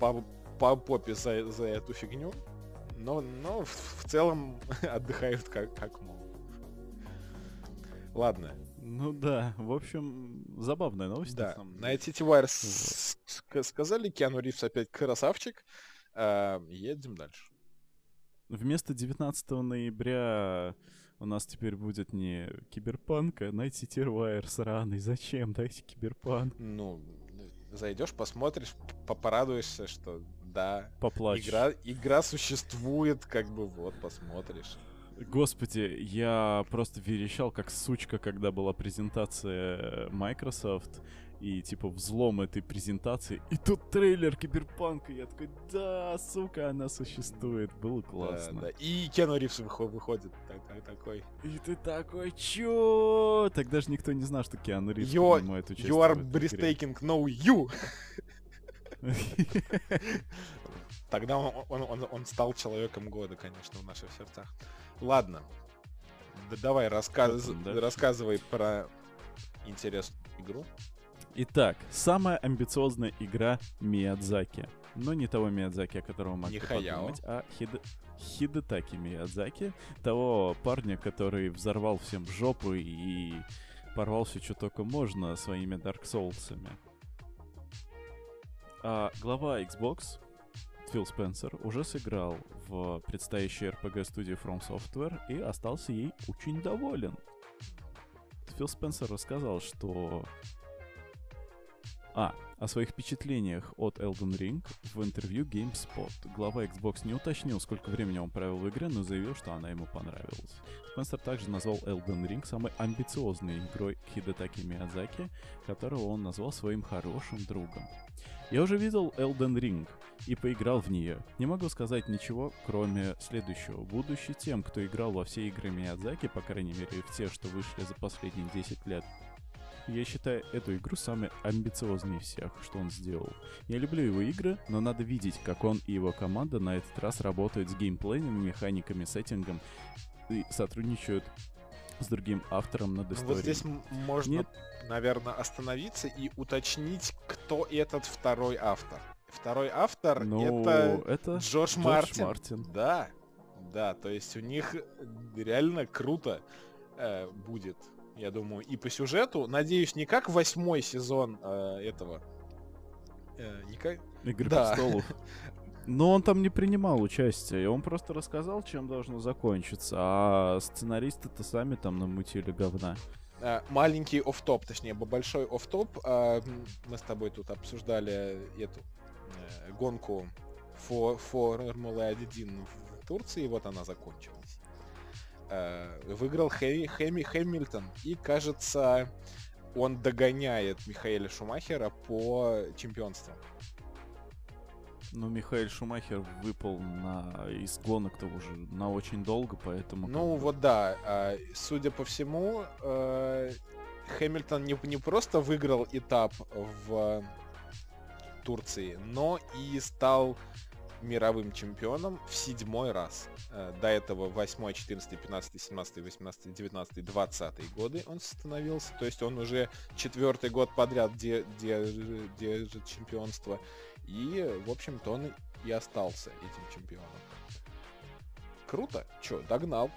по, по попе за, за эту фигню. Но, но в, в целом отдыхают как, как могут. Ладно. Ну да, в общем, забавная новость. Да, на City Wire сказали, Киану Ривз опять красавчик. А, едем дальше. Вместо 19 ноября у нас теперь будет не киберпанк, а Night City Wire сраный. Зачем? Дайте киберпанк. Ну, зайдешь, посмотришь, порадуешься, что да, Поплачешь. Игра, игра существует, как бы вот, посмотришь. Господи, я просто верещал как сучка, когда была презентация Microsoft, и типа взлом этой презентации. И тут трейлер Киберпанка. Я такой, да, сука, она существует. Было классно. Да, да. И Кену Ривз выходит такой. И ты такой, чё? Тогда же никто не знал, что Киану Ривз you, принимает участие You are breathtaking, no you! Тогда он, он, он, он стал человеком года, конечно, в наших сердцах. Ладно. Да давай, рассказ... рассказывай про интересную игру. Итак, самая амбициозная игра Миядзаки. Но не того Миядзаки, о котором могли подумать, а Хид... Хидетаки Миядзаки. Того парня, который взорвал всем жопу и порвал все, что только можно своими Dark Souls'ами. А глава Xbox Фил Спенсер уже сыграл в предстоящей RPG-студии From Software и остался ей очень доволен. Фил Спенсер рассказал, что а, о своих впечатлениях от Elden Ring в интервью GameSpot. Глава Xbox не уточнил, сколько времени он провел в игре, но заявил, что она ему понравилась. Спенсер также назвал Elden Ring самой амбициозной игрой Хидетаки Миядзаки, которого он назвал своим хорошим другом. Я уже видел Elden Ring и поиграл в нее. Не могу сказать ничего, кроме следующего. Будущий тем, кто играл во все игры Миядзаки, по крайней мере в те, что вышли за последние 10 лет, я считаю эту игру самой амбициозной из всех, что он сделал. Я люблю его игры, но надо видеть, как он и его команда на этот раз работают с геймплейными механиками, сеттингом и сотрудничают с другим автором над историей. Вот здесь можно, Нет? наверное, остановиться и уточнить, кто этот второй автор. Второй автор ну, это, это Джордж, Джордж Мартин. Мартин. Да, да, то есть у них реально круто э, будет я думаю, и по сюжету. Надеюсь, не как восьмой сезон э, этого. Э, не как... Игры да. престолов. Но он там не принимал участие, он просто рассказал, чем должно закончиться, а сценаристы-то сами там намутили говна. А, маленький оф-топ, точнее, большой оф-топ. А, мы с тобой тут обсуждали эту э, гонку Формулы 1 в Турции, и вот она закончилась. Э, выиграл Хэ, Хэми Хэмилтон. И, кажется, он догоняет Михаэля Шумахера по чемпионству. Ну, Михаил Шумахер выпал на из гонок-то уже на очень долго, поэтому... Ну, вот да. А, судя по всему, э, Хэмилтон не, не просто выиграл этап в Турции, но и стал мировым чемпионом в седьмой раз. Э, до этого 8, 14, 15, 17, 18, 19, 20 годы он становился. То есть он уже четвертый год подряд держит, держит чемпионство. И, в общем-то, он и остался этим чемпионом. Круто. Чё, догнал.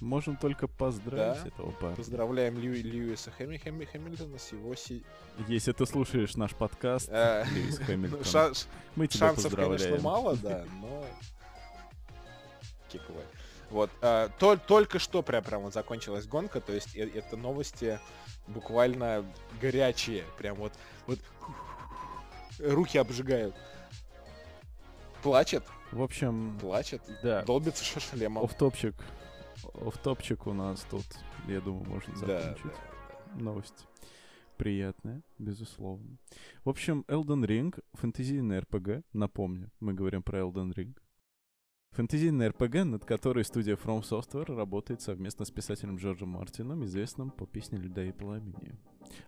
Можем только поздравить да. этого парня. Поздравляем Лью, Льюиса Хэми, Хэми, Хэмилтона с его... Си... Если ты слушаешь наш подкаст, э, Льюис Хэмилтон, Ша- мы тебя шансов, поздравляем. конечно, мало, да, но... Киковый. Вот, а, то, только что прям, прям вот закончилась гонка, то есть э, это новости буквально горячие, прям вот, вот руки обжигают. Плачет. В общем, плачет. Да. Долбится шашлемом. Офтопчик Офтопчик у нас тут, я думаю, можно закончить. Да, да. Новость приятная, безусловно. В общем, Elden Ring — фэнтезийный RPG, напомню, мы говорим про Elden Ring. Фэнтезийный RPG, над которой студия From Software работает совместно с писателем Джорджем Мартином, известным по песне «Льда и пламени».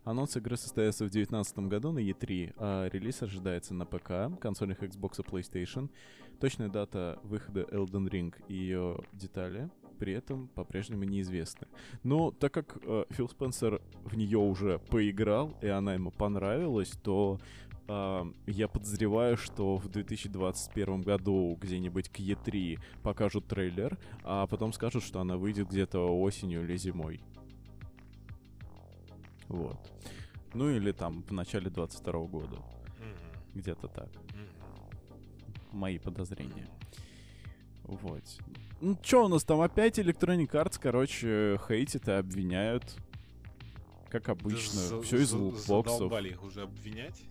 Анонс игры состоялся в 2019 году на E3, а релиз ожидается на ПК, консолях Xbox и PlayStation. Точная дата выхода Elden Ring и ее детали при этом по-прежнему неизвестны. Но так как э, Фил Спенсер в нее уже поиграл, и она ему понравилась, то э, я подозреваю, что в 2021 году где-нибудь к E3 покажут трейлер, а потом скажут, что она выйдет где-то осенью или зимой. Вот. Ну или там в начале 22 года. Mm-hmm. Где-то так. Mm-hmm. Мои подозрения. Вот. Ну, что у нас там опять Electronic Arts, короче, хейтят и обвиняют. Как обычно. Да Все из лутбоксов. Задолбали их уже обвинять.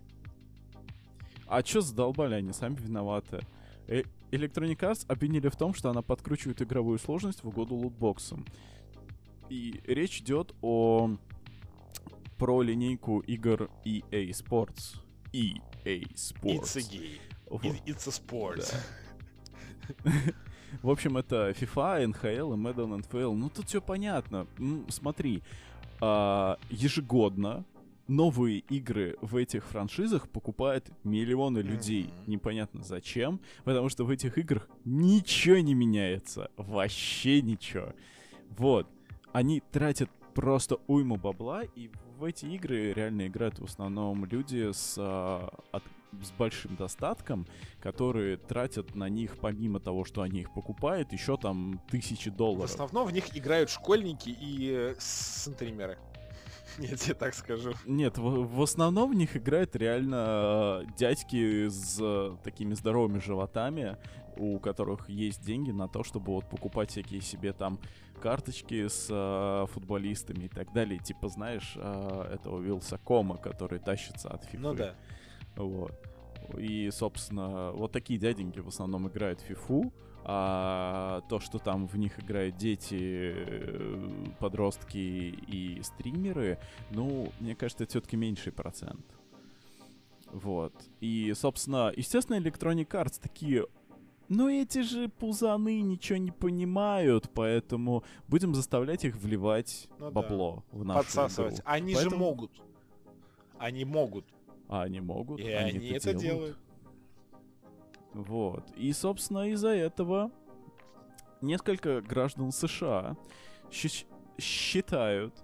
А чё задолбали? Они сами виноваты. Э Electronic Arts обвинили в том, что она подкручивает игровую сложность в угоду лутбоксам. И речь идет о про линейку игр EA Sports. EA Sports. It's a gay. Вот. It- It's a sport. В общем, это FIFA, NHL и Madden NFL. Ну, тут все понятно. М, Смотри, а, ежегодно новые игры в этих франшизах покупают миллионы людей. Мгм. Непонятно зачем, потому что в этих играх ничего не меняется. Вообще ничего. Вот. Они тратят просто уйму бабла, и в эти игры реально играют в основном люди с, а, от- с большим достатком, которые тратят на них, помимо того, что они их покупают, еще там тысячи В долларов. основном в них играют школьники и э, сантримеры. Я тебе так скажу. Нет, в, в основном в них играют реально э, дядьки с э, такими здоровыми животами, у которых есть деньги на то, чтобы вот покупать всякие себе там карточки с э, футболистами и так далее. Типа, знаешь, э, этого Вилсакома, который тащится от фифы. Ну да. Вот. И, собственно, вот такие дяденьки в основном играют в фифу, а то, что там в них играют дети, э, подростки и стримеры, ну, мне кажется, это все-таки меньший процент. Вот. И, собственно, естественно, Electronic Arts такие ну эти же пузаны ничего не понимают, поэтому будем заставлять их вливать Ну да. бабло в нашу Подсасывать. игру. Они же Поэтому- могут. Они могут. А они могут. И они это делают. Вот. И, собственно, из-за этого несколько граждан США считают,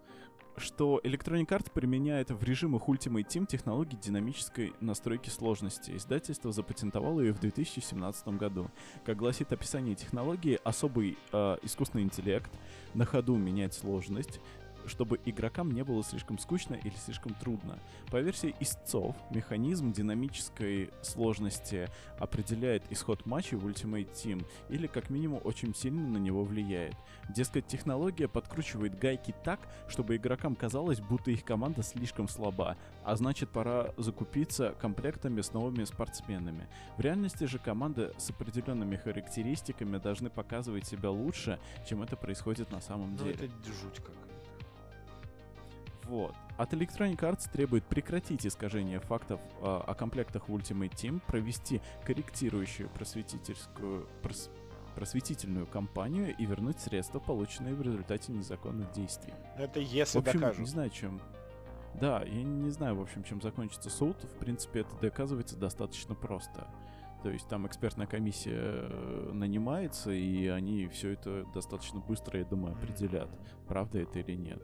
что Electronic Arts применяет в режимах Ultimate Team технологии динамической настройки сложности. Издательство запатентовало ее в 2017 году. Как гласит описание технологии, особый э, искусственный интеллект на ходу меняет сложность, чтобы игрокам не было слишком скучно или слишком трудно. По версии истцов, механизм динамической сложности определяет исход матча в Ultimate Team или как минимум очень сильно на него влияет. Дескать, технология подкручивает гайки так, чтобы игрокам казалось, будто их команда слишком слаба, а значит пора закупиться комплектами с новыми спортсменами. В реальности же команды с определенными характеристиками должны показывать себя лучше, чем это происходит на самом Ну деле. это жуть какая-то. Вот. От Electronic Arts требует прекратить искажение фактов э, о комплектах в Ultimate Team, провести корректирующую просветительскую прос- просветительную кампанию и вернуть средства, полученные в результате незаконных действий. Это В если общем, докажут. не знаю, чем... Да, я не знаю, в общем, чем закончится суд. В принципе, это доказывается достаточно просто. То есть там экспертная комиссия э, нанимается, и они все это достаточно быстро, я думаю, определят, правда это или нет.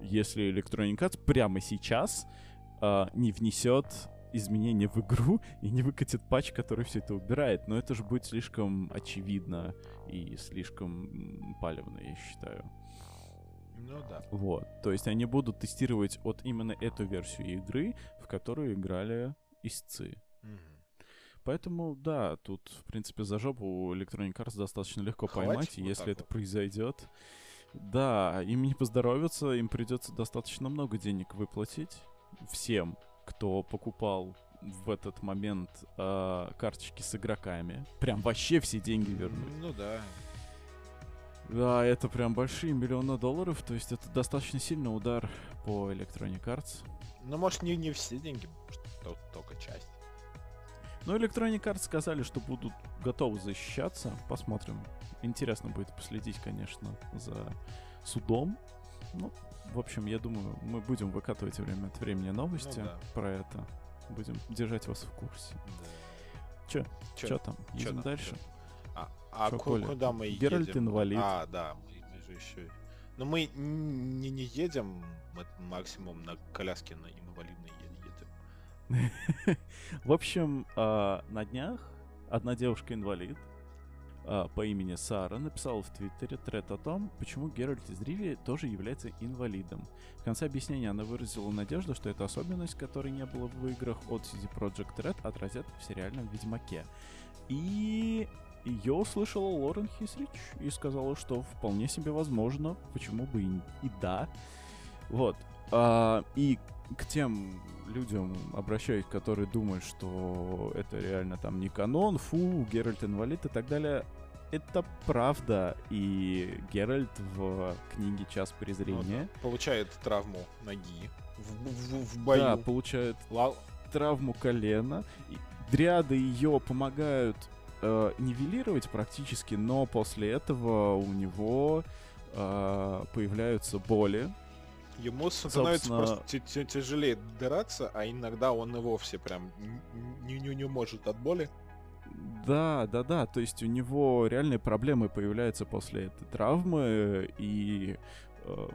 Если Electronic Arts прямо сейчас а, не внесет изменения в игру и не выкатит патч, который все это убирает. Но это же будет слишком очевидно и слишком палевно, я считаю. Ну да. Вот. То есть они будут тестировать вот именно эту версию игры, в которую играли истцы. Поэтому, да, тут, в принципе, за жопу Electronic Arts достаточно легко Хватит поймать, вот если это вот. произойдет, да, им не поздоровится, им придется достаточно много денег выплатить всем, кто покупал в этот момент а, карточки с игроками. Прям вообще все деньги вернуть. Ну да. Да, это прям большие миллионы долларов, то есть это достаточно сильный удар по Electronic Arts. Ну, может, не, не все деньги, может, то- только часть. Но Electronic Arts сказали, что будут готовы защищаться. Посмотрим. Интересно будет последить, конечно, за судом. Ну, в общем, я думаю, мы будем выкатывать время от времени новости Ну да. про это. Будем держать вас в курсе. Чё? Чё? Что там? Чё Едем там? дальше? Чё? А, а Чё, ку- куда мы Геральт едем? инвалид. А, да, мы, мы же еще... Но мы н- не, не едем, мы максимум на коляске на инвалидной едем. В общем, а, на днях одна девушка-инвалид а, по имени Сара написала в Твиттере тред о том, почему Геральт из Ривии тоже является инвалидом. В конце объяснения она выразила надежду, что эта особенность, которой не было в играх от CD Projekt Red, отразят в сериальном Ведьмаке. И ее услышала Лорен Хисрич и сказала, что вполне себе возможно, почему бы и, и да. Вот. А, и к тем людям обращаюсь, которые думают, что это реально там не канон, фу, Геральт инвалид и так далее. Это правда. И Геральт в книге «Час Ну презрения» да, Получает травму ноги в, в- в бою. да, получает Ла- травму колена. И Дриады ее помогают э, нивелировать практически, но после этого у него э, появляются боли. Ему становится Собственно- просто тя- тя- тяжелее драться, а иногда он и вовсе прям не, не, не может от боли. Да, да, да. То есть у него реальные проблемы появляются после этой травмы, и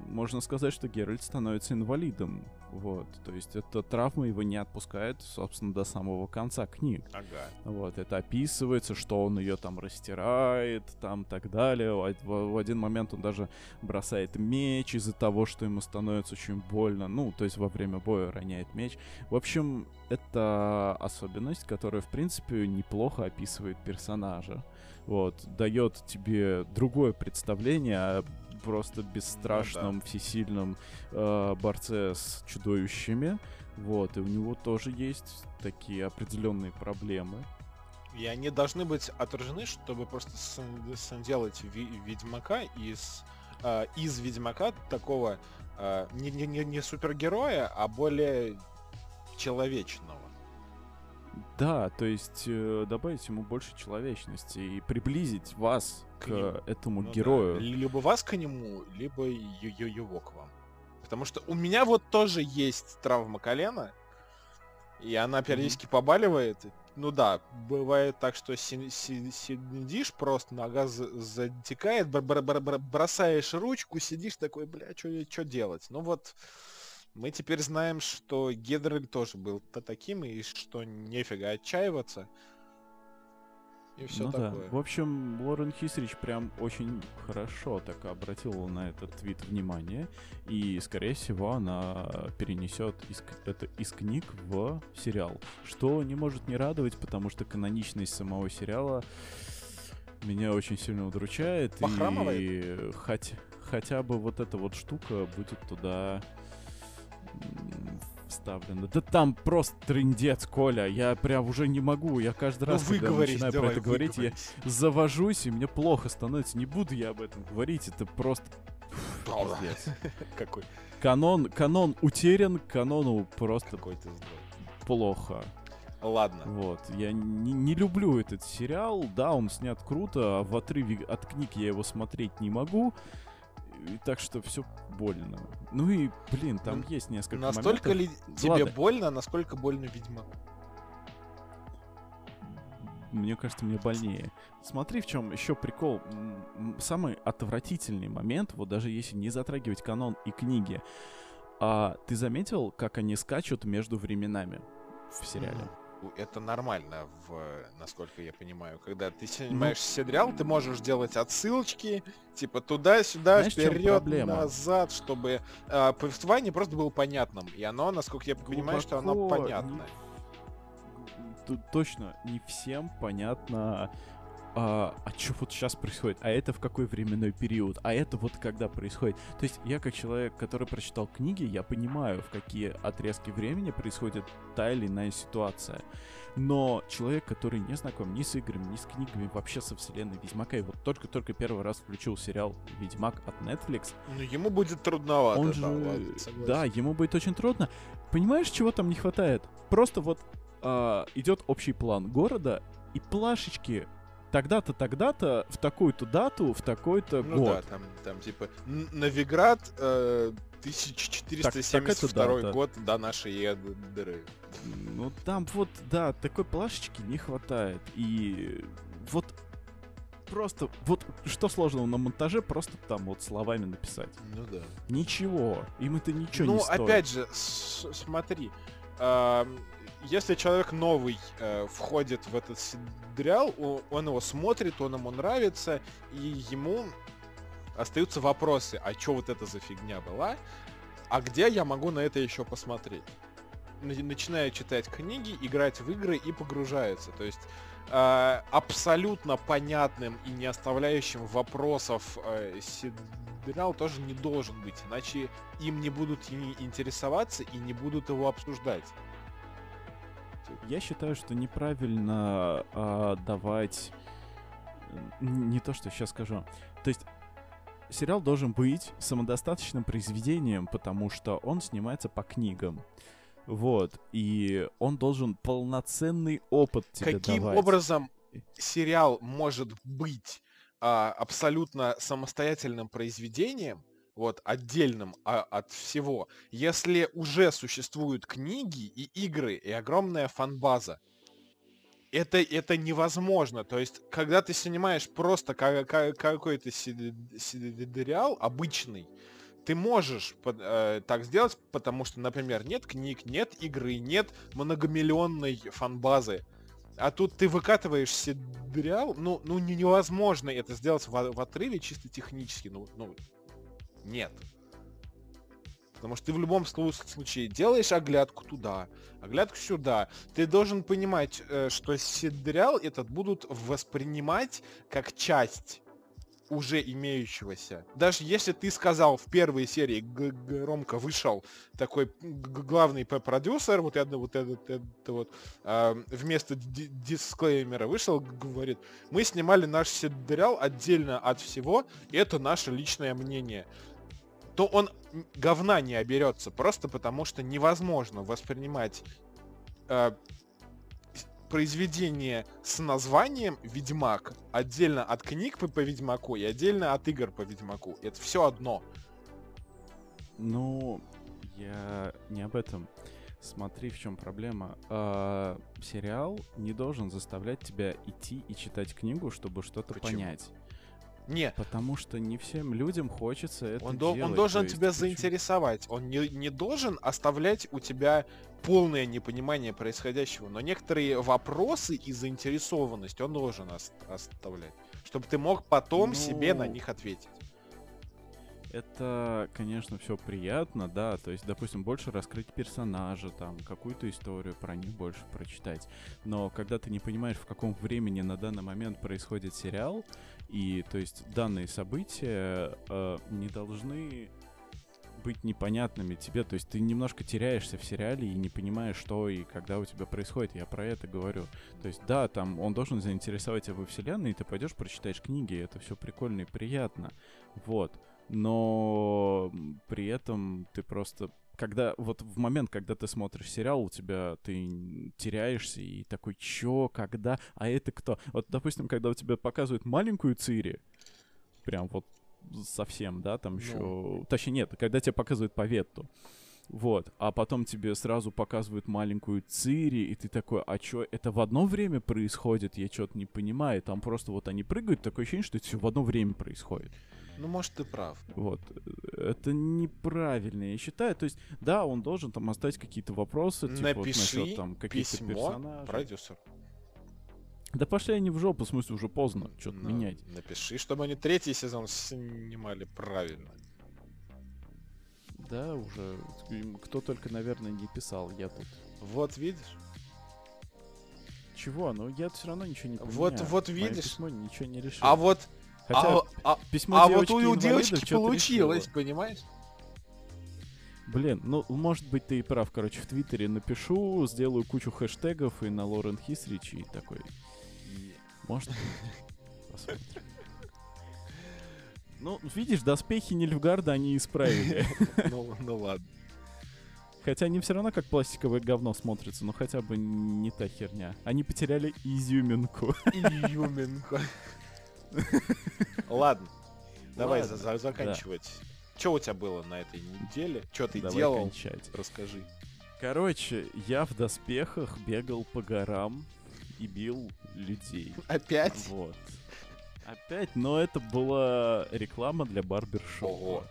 можно сказать, что Геральт становится инвалидом. Вот. То есть эта травма его не отпускает, собственно, до самого конца книг. Ага. Вот, это описывается, что он ее там растирает, там так далее. В, в- в один момент он даже бросает меч из-за того, что ему становится очень больно. Ну, то есть во время боя роняет меч. В общем, это особенность, которая, в принципе, неплохо описывает персонажа. Вот, дает тебе другое представление о просто бесстрашном, всесильном э, борце с чудовищами. Вот, и у него тоже есть такие определенные проблемы. И они должны быть отражены, чтобы просто делать Ведьмака из, э, из Ведьмака такого э, не, не- не супергероя, а более человечного. Да, то есть э, добавить ему больше человечности и приблизить вас к, К нему. этому Ну да. герою. Либо вас к нему, либо его к вам. Потому что у меня вот тоже есть травма колена, и она периодически побаливает. Ну да, бывает так, что си- си- сидишь просто, нога за- затекает, бр- бр- бр- бр- бросаешь ручку, сидишь такой, бля, что делать? Ну вот, мы теперь знаем, что Гедрель тоже был та- таким, и что нефига отчаиваться. И все ну такое. да. В общем, Лорен Хисрич прям очень хорошо так обратила на этот вид внимание. И, скорее всего, она перенесет из, это из книг в сериал. Что не может не радовать, потому что каноничность самого сериала меня очень сильно удручает. И Похрамывает? хоть, хотя бы вот эта вот штука будет туда м, вставлена. Да там просто трындец, Коля. Я прям уже не могу. Я каждый Ну раз, когда выговорись, начинаю давай, про это говорить, я завожусь, и мне плохо становится. Не буду я об этом говорить, это просто. Какой, Канон, канон утерян, канону просто какой ты плохо. Ладно. Вот, я не, не люблю этот сериал, да, он снят круто, а в отрыве от книг я его смотреть не могу, и так что все больно. Ну и, блин, там Ну, есть несколько Настолько моментов. ли тебе ладно. больно, насколько больно Ведьмаку? Мне кажется, мне больнее. Смотри, в чем еще прикол. Самый отвратительный момент, вот даже если не затрагивать канон и книги, а ты заметил, как они скачут между временами в сериале? Ну, Это нормально, в, насколько я понимаю. Когда ты Ну, снимаешь сериал, ты можешь делать отсылочки, типа чём вперед, назад, чтобы э, повествование просто было понятным. И оно, насколько я понимаю, что оно Глубоко понятное. Тут точно не всем понятно, а, а что вот сейчас происходит, а это в какой временной период, а это вот когда происходит. То есть я как человек, который прочитал книги, я понимаю, в какие отрезки времени происходит та или иная ситуация. Но человек, который не знаком ни с играми, ни с книгами, вообще со вселенной Ведьмака, и вот только-только первый раз включил сериал Ведьмак от Netflix, Ну, ему будет трудновато. он да, же, ладно, согласен. да, ему будет очень трудно. Понимаешь, чего там не хватает? Просто вот а, идет общий план города и плашечки. Тогда-то, тогда-то, в такую-то дату, в такой-то Ну год. да, там, там типа Новиград э, 1472 Так- так год до нашей эры. Ну там вот, да, такой плашечки не хватает. И вот просто, вот что сложного на монтаже, просто там вот словами написать. Ну да. Ничего, им это ничего ну, не стоит. опять же, смотри, если человек новый э, входит в этот сериал, он его смотрит, он ему нравится, и ему остаются вопросы, а что вот это за фигня была, а где я могу на это еще посмотреть? Н- Начинает читать книги, играть в игры и погружается. То есть э, абсолютно понятным и не оставляющим вопросов э, сериал тоже не должен быть, иначе им не будут интересоваться и не будут его обсуждать. Я считаю, что неправильно а, давать Не то, что сейчас скажу. То есть сериал должен быть самодостаточным произведением, потому что он снимается по книгам. Вот. И он должен полноценный опыт тебе Каким давать. образом сериал может быть а, абсолютно самостоятельным произведением, вот, отдельным а, от всего, если уже существуют книги и игры, и огромная фанбаза. Это, это невозможно. То есть, когда ты снимаешь просто как, как, какой-то сериал обычный, ты можешь э, так сделать, потому что, например, нет книг, нет игры, нет многомиллионной фанбазы. А тут ты выкатываешь сериал, ну, ну невозможно это сделать в, в отрыве чисто технически. Ну, ну, нет. Потому что ты в любом случае делаешь оглядку туда, оглядку сюда. Ты должен понимать, э, что сериал этот будут воспринимать как часть уже имеющегося. Даже если ты сказал в первой серии громко вышел такой главный продюсер, вот это вот этот это вот э, вместо дисклеймера вышел, говорит, мы снимали наш сериал отдельно от всего, это наше личное мнение то он говна не оберется, просто потому что невозможно воспринимать э, произведение с названием Ведьмак отдельно от книг по, по Ведьмаку и отдельно от игр по Ведьмаку. Это все одно. Ну, я не об этом. Смотри, в чем проблема. А, сериал не должен заставлять тебя идти и читать книгу, чтобы что-то понять. Не. Потому что не всем людям хочется это он делать. он должен есть, тебя почему? заинтересовать. Он не, не должен оставлять у тебя полное непонимание происходящего. Но некоторые вопросы и заинтересованность он должен ост- оставлять. Чтобы ты мог потом Ну, себе на них ответить. Это, конечно, все приятно, да, то есть, допустим, больше раскрыть персонажа, там, какую-то историю про них больше прочитать. Но когда ты не понимаешь, в каком времени на данный момент происходит сериал, и, то есть, данные события э, не должны быть непонятными тебе, то есть ты немножко теряешься в сериале и не понимаешь, что и когда у тебя происходит. Я про это говорю. То есть, да, там он должен заинтересовать тебя во вселенной, и ты пойдешь прочитаешь книги, это все прикольно и приятно. Вот но при этом ты просто когда вот в момент, когда ты смотришь сериал, у тебя ты теряешься и такой, чё, когда, а это кто? Вот, допустим, когда у тебя показывают маленькую Цири, прям вот совсем, да, там еще, Ну. точнее нет, когда тебе показывают Паветту, вот, а потом тебе сразу показывают маленькую Цири, и ты такой, а чё, это в одно время происходит? Я что-то не понимаю. Там просто вот они прыгают, такое ощущение, что это все в одно время происходит. Ну, может, ты прав. Вот. Это неправильно, я считаю. То есть, да, он должен там оставить какие-то вопросы, типа вот Напиши насчет там каких-то персонажей. продюсеру. Да пошли они в жопу, в смысле, уже поздно что-то Ну, менять. Напиши, чтобы они третий сезон снимали правильно. Да, уже кто только, наверное, не писал. Я тут. Вот видишь? Чего? Ну, я все равно ничего не поменяю. Вот- вот Моё видишь? письмо ничего не решило. А вот, Хотя а, а- письмо а вот у девочки получилось, решило. понимаешь? Блин, ну, может быть, ты и прав. Короче, в Твиттере напишу, сделаю кучу хэштегов и на Лорен Хисрич и такой. Может быть. Посмотрим. Ну, видишь, доспехи Нильфгарда они исправили. Ну, ну ладно. Хотя они все равно как пластиковое говно смотрятся, но хотя бы не та херня. Они потеряли изюминку. Изюминка. Ладно. Давай Ладно, за- за- заканчивать. Что у тебя было на этой неделе? Что ты Давай делал? кончать. Расскажи. Короче, я в доспехах бегал по горам и бил людей. Опять? Вот. Опять, но это была реклама для барбершопа.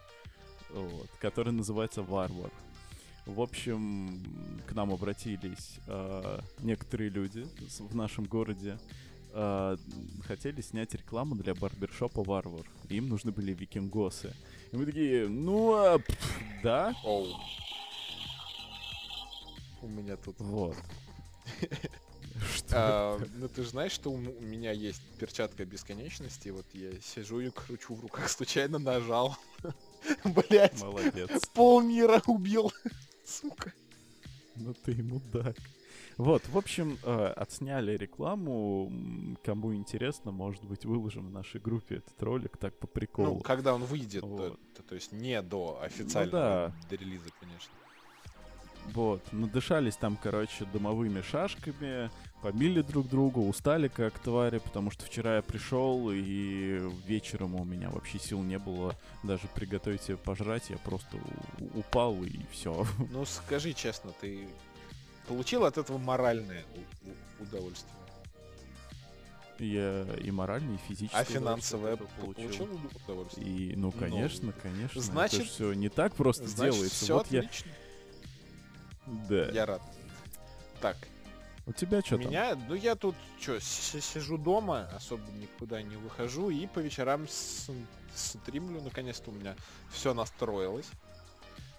Вот, которая называется Варвар. В общем, к нам обратились э, некоторые люди в нашем городе. Э, хотели снять рекламу для барбершопа Варвар. Им нужны были викингосы. И мы такие, ну, а, пф, да, Оу. У меня тут... вот. Что? А, ну ты же знаешь, что у меня есть перчатка бесконечности, вот я сижу и кручу в руках, случайно нажал. Блять, Молодец. полмира убил. Сука. Ну ты мудак. Вот, в общем, э, отсняли рекламу. Кому интересно, может быть, выложим в нашей группе этот ролик так по приколу. Ну, когда он выйдет, Вот. то, то- то есть не до официального да. до релиза, конечно. Вот, надышались там, короче, дымовыми шашками, побили друг друга, устали как твари, потому что вчера я пришел, и вечером у меня вообще сил не было даже приготовить себе пожрать, я просто упал и все. Ну, скажи честно, ты получил от этого моральное удовольствие? Я и морально, и физически. А финансовое получил. получил удовольствие? И, ну, конечно, конечно. значит- все не так просто Значит, делается. все вот я, отлично. Да. Я рад. Так, У тебя что у меня, ну я тут что, сижу дома, особо никуда не выхожу и по вечерам стримлю. Наконец-то у меня все настроилось.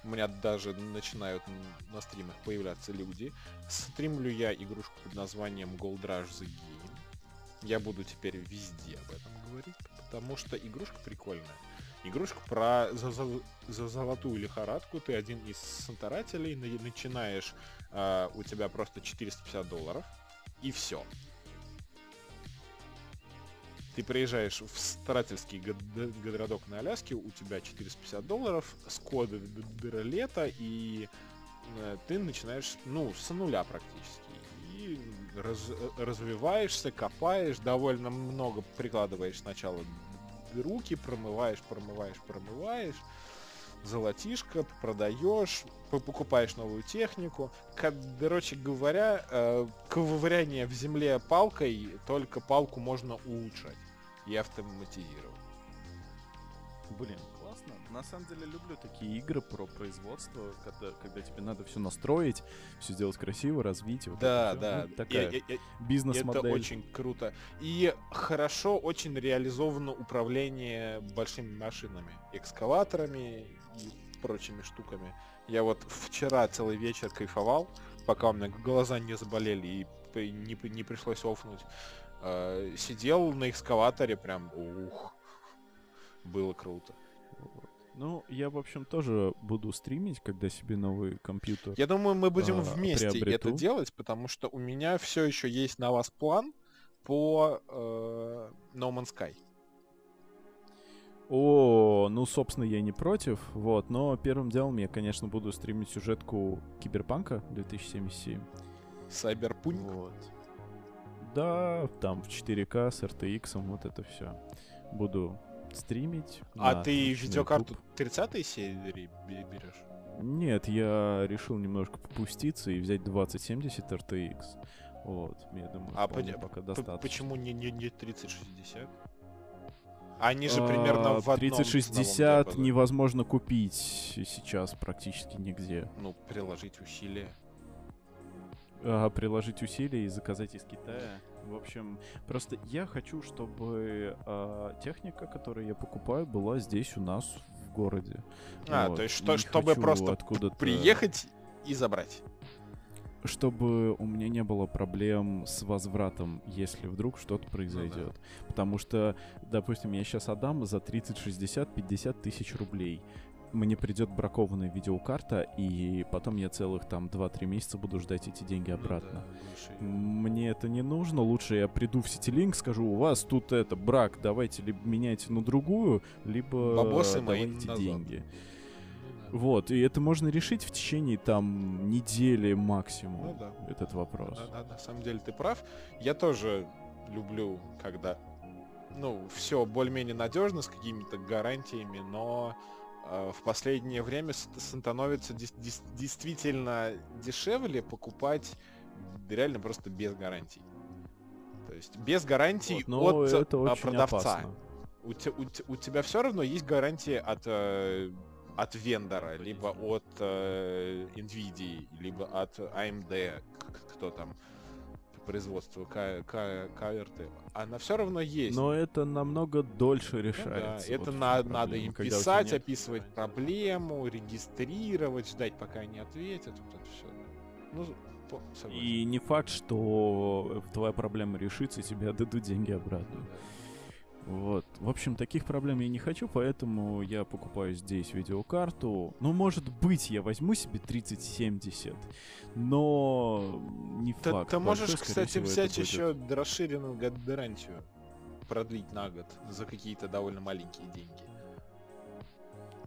У меня даже начинают на стримах появляться люди. Стримлю я игрушку под названием Gold Rush The Game. Я буду теперь везде об этом говорить, потому что игрушка прикольная. Игрушка про за, за- за золотую лихорадку. Ты один из старателей, на- начинаешь, а, у тебя просто 450 долларов, и все. Ты приезжаешь в старательский городок на Аляске, у тебя 450 долларов, с кода лета, и э, ты начинаешь, ну, с нуля практически. И раз- э, развиваешься, копаешь, довольно много прикладываешь сначала руки, промываешь, промываешь, промываешь, золотишко, продаешь, покупаешь новую технику. Ко- Короче говоря, э, ковыряние в земле палкой, только палку можно улучшать и автоматизировать. Блин. На самом деле люблю такие игры про производство, когда, когда тебе надо все настроить, все сделать красиво, развить. вот Да, да. Ну, такая бизнес-модель. Это очень круто. И хорошо очень реализовано управление большими машинами, экскаваторами и прочими штуками. Я вот вчера целый вечер кайфовал, пока у меня глаза не заболели и не, не пришлось офнуть. Э, Сидел на экскаваторе прям, ух, было круто. Ну, я, в общем, тоже буду стримить, когда себе новый компьютер. Я думаю, мы будем А, вместе приобрету. это делать, потому что у меня все еще есть на вас план по э, No Man's Sky. О, ну, собственно, я не против, вот, но первым делом я, конечно, буду стримить сюжетку Киберпанка 2077. Cyberpunk. Вот. Да, там в 4К с RTX, вот это все. Буду стримить. А ты видеокарту YouTube. 30 серии бе- берешь? Нет, я решил немножко попуститься и взять 2070 RTX. Вот, я думаю, А поня- пока достаточно. Почему не, не, не 3060? Они же А, примерно в одном 3060 ценовом диапазоне. невозможно купить сейчас практически нигде. Ну, приложить усилия. А, приложить усилия и заказать из Китая. В общем, просто я хочу, чтобы а, техника, которую я покупаю, была здесь у нас в городе. А, Вот. то есть что, чтобы просто откуда-то- приехать и забрать. чтобы у меня не было проблем с возвратом, если вдруг что-то произойдет. Потому что, допустим, я сейчас отдам за 30, 60, 50 тысяч рублей. Мне придет бракованная видеокарта, и потом я целых там 2-3 месяца буду ждать эти деньги Ну обратно. да, слушай. Мне это не нужно. Лучше я приду в Ситилинк, скажу, у вас тут это брак, давайте либо меняйте на другую, либо Бабосы мои давайте назад. деньги. Ну да. Вот, и это можно решить в течение там недели максимум. Ну да. Этот вопрос. Да, да, на самом деле ты прав. Я тоже люблю, когда ну, все более-менее надежно, с какими-то гарантиями, но в последнее время становится действительно дешевле покупать реально просто без гарантий. То есть без гарантий Вот, но от это а, очень продавца. опасно. У, те- у у тебя все равно есть гарантия от, э, от вендора, либо от э, NVIDIA, либо от AMD, кто там производству К- К- КРТ. Она все равно есть. Но это намного дольше Ну да, решается. это вот на- надо им писать, нет описывать проблему, регистрировать, ждать, пока они ответят. Вот это все. Ну, по- согласен. И не факт, что твоя проблема решится, и тебе отдадут деньги обратно. Да. Вот. В общем, таких проблем я не хочу, поэтому я покупаю здесь видеокарту. Ну, может быть, я возьму себе 3070, но не Ты, факт. ты можешь, Большой, кстати, всего, взять еще расширенную га- гарантию. Продлить на год за какие-то довольно маленькие деньги.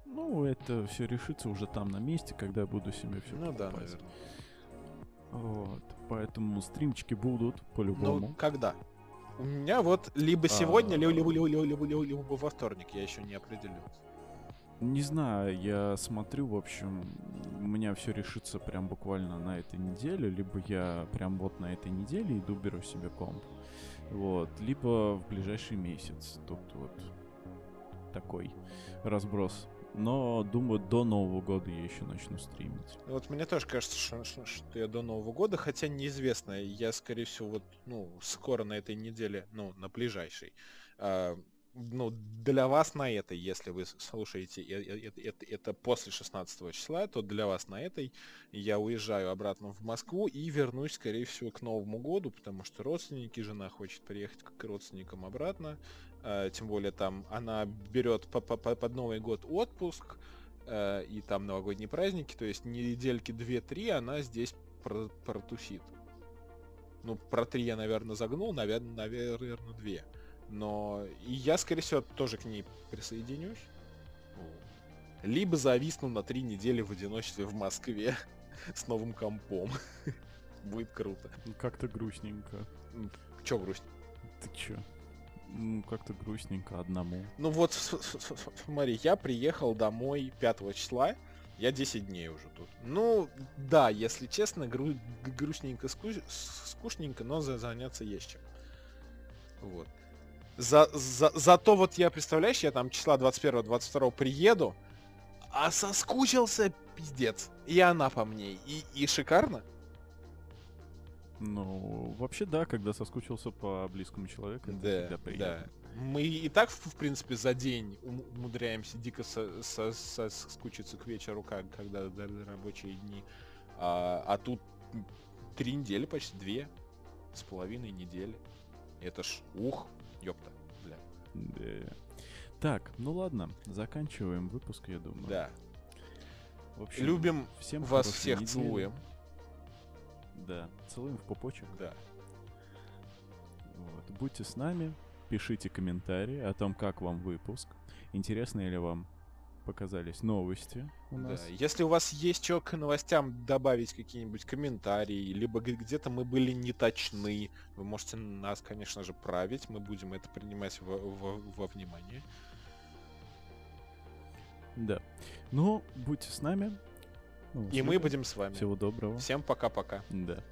Ну, это все решится уже там на месте, когда я буду себе все Ну да, покупать. наверное. Вот. Поэтому стримчики будут по-любому. Ну, когда? У меня вот либо сегодня, А. либо, либо, либо, либо, либо, либо, либо во вторник, я еще не определился. Не знаю, я смотрю, в общем, у меня все решится прям буквально на этой неделе, либо я прям вот на этой неделе иду беру себе комп. Вот, либо в ближайший месяц. Тут вот такой разброс. Но, думаю, до Нового года я еще начну стримить. Вот мне тоже кажется, что, что- что я до Нового года, хотя неизвестно, я, скорее всего, вот, ну, скоро на этой неделе, ну, на ближайшей, а, ну, для вас на этой, если вы слушаете это, после 16 числа, то для вас на этой я уезжаю обратно в Москву и вернусь, скорее всего, к Новому году, потому что родственники, жена хочет приехать к родственникам обратно, а, тем более там она берет по- по- по- под Новый год отпуск, э, и там новогодние праздники, то есть недельки 2-3 она здесь про- протусит. Ну, про 3 я, наверное, загнул, наверное, наверное, 2. Но и я, скорее всего, тоже к ней присоединюсь. Либо зависну на 3 недели в одиночестве в Москве с новым компом. Будет круто. Ну, Как-то грустненько. Чё грусть? Ты чё? Ну, как-то грустненько одному. Ну вот, смотри, я приехал домой 5 числа, я 10 дней уже тут. Ну, да, если честно, гру- грустненько, скучненько, но за- заняться есть чем. Вот. За, за, зато вот я, представляешь, я там числа 21-22 приеду, а соскучился пиздец. И она по мне. И, и шикарно. Ну, вообще да, когда соскучился по близкому человеку, это Да, да. приятно. Мы и так, в, принципе, за день ум- умудряемся дико со- со- со- соскучиться к вечеру, как, когда да, да, рабочие дни. А, а тут три недели, почти две с половиной недели. Это ж ух, ёпта, бля. Да. Так, ну ладно, заканчиваем выпуск, я думаю. Да. В общем, Любим всем вас всех недели. целуем. Да, целуем в пупочек. Да. Вот. Будьте с нами, пишите комментарии о том, как вам выпуск, интересные ли вам показались новости у Да. нас. Если у вас есть что к новостям добавить какие-нибудь комментарии, либо где-то мы были не точны, вы можете нас, конечно же, править, мы будем это принимать во, во- во внимание. Да. Ну, будьте с нами. Ну, И мы будем с вами. Всего доброго. Всем пока-пока. Да.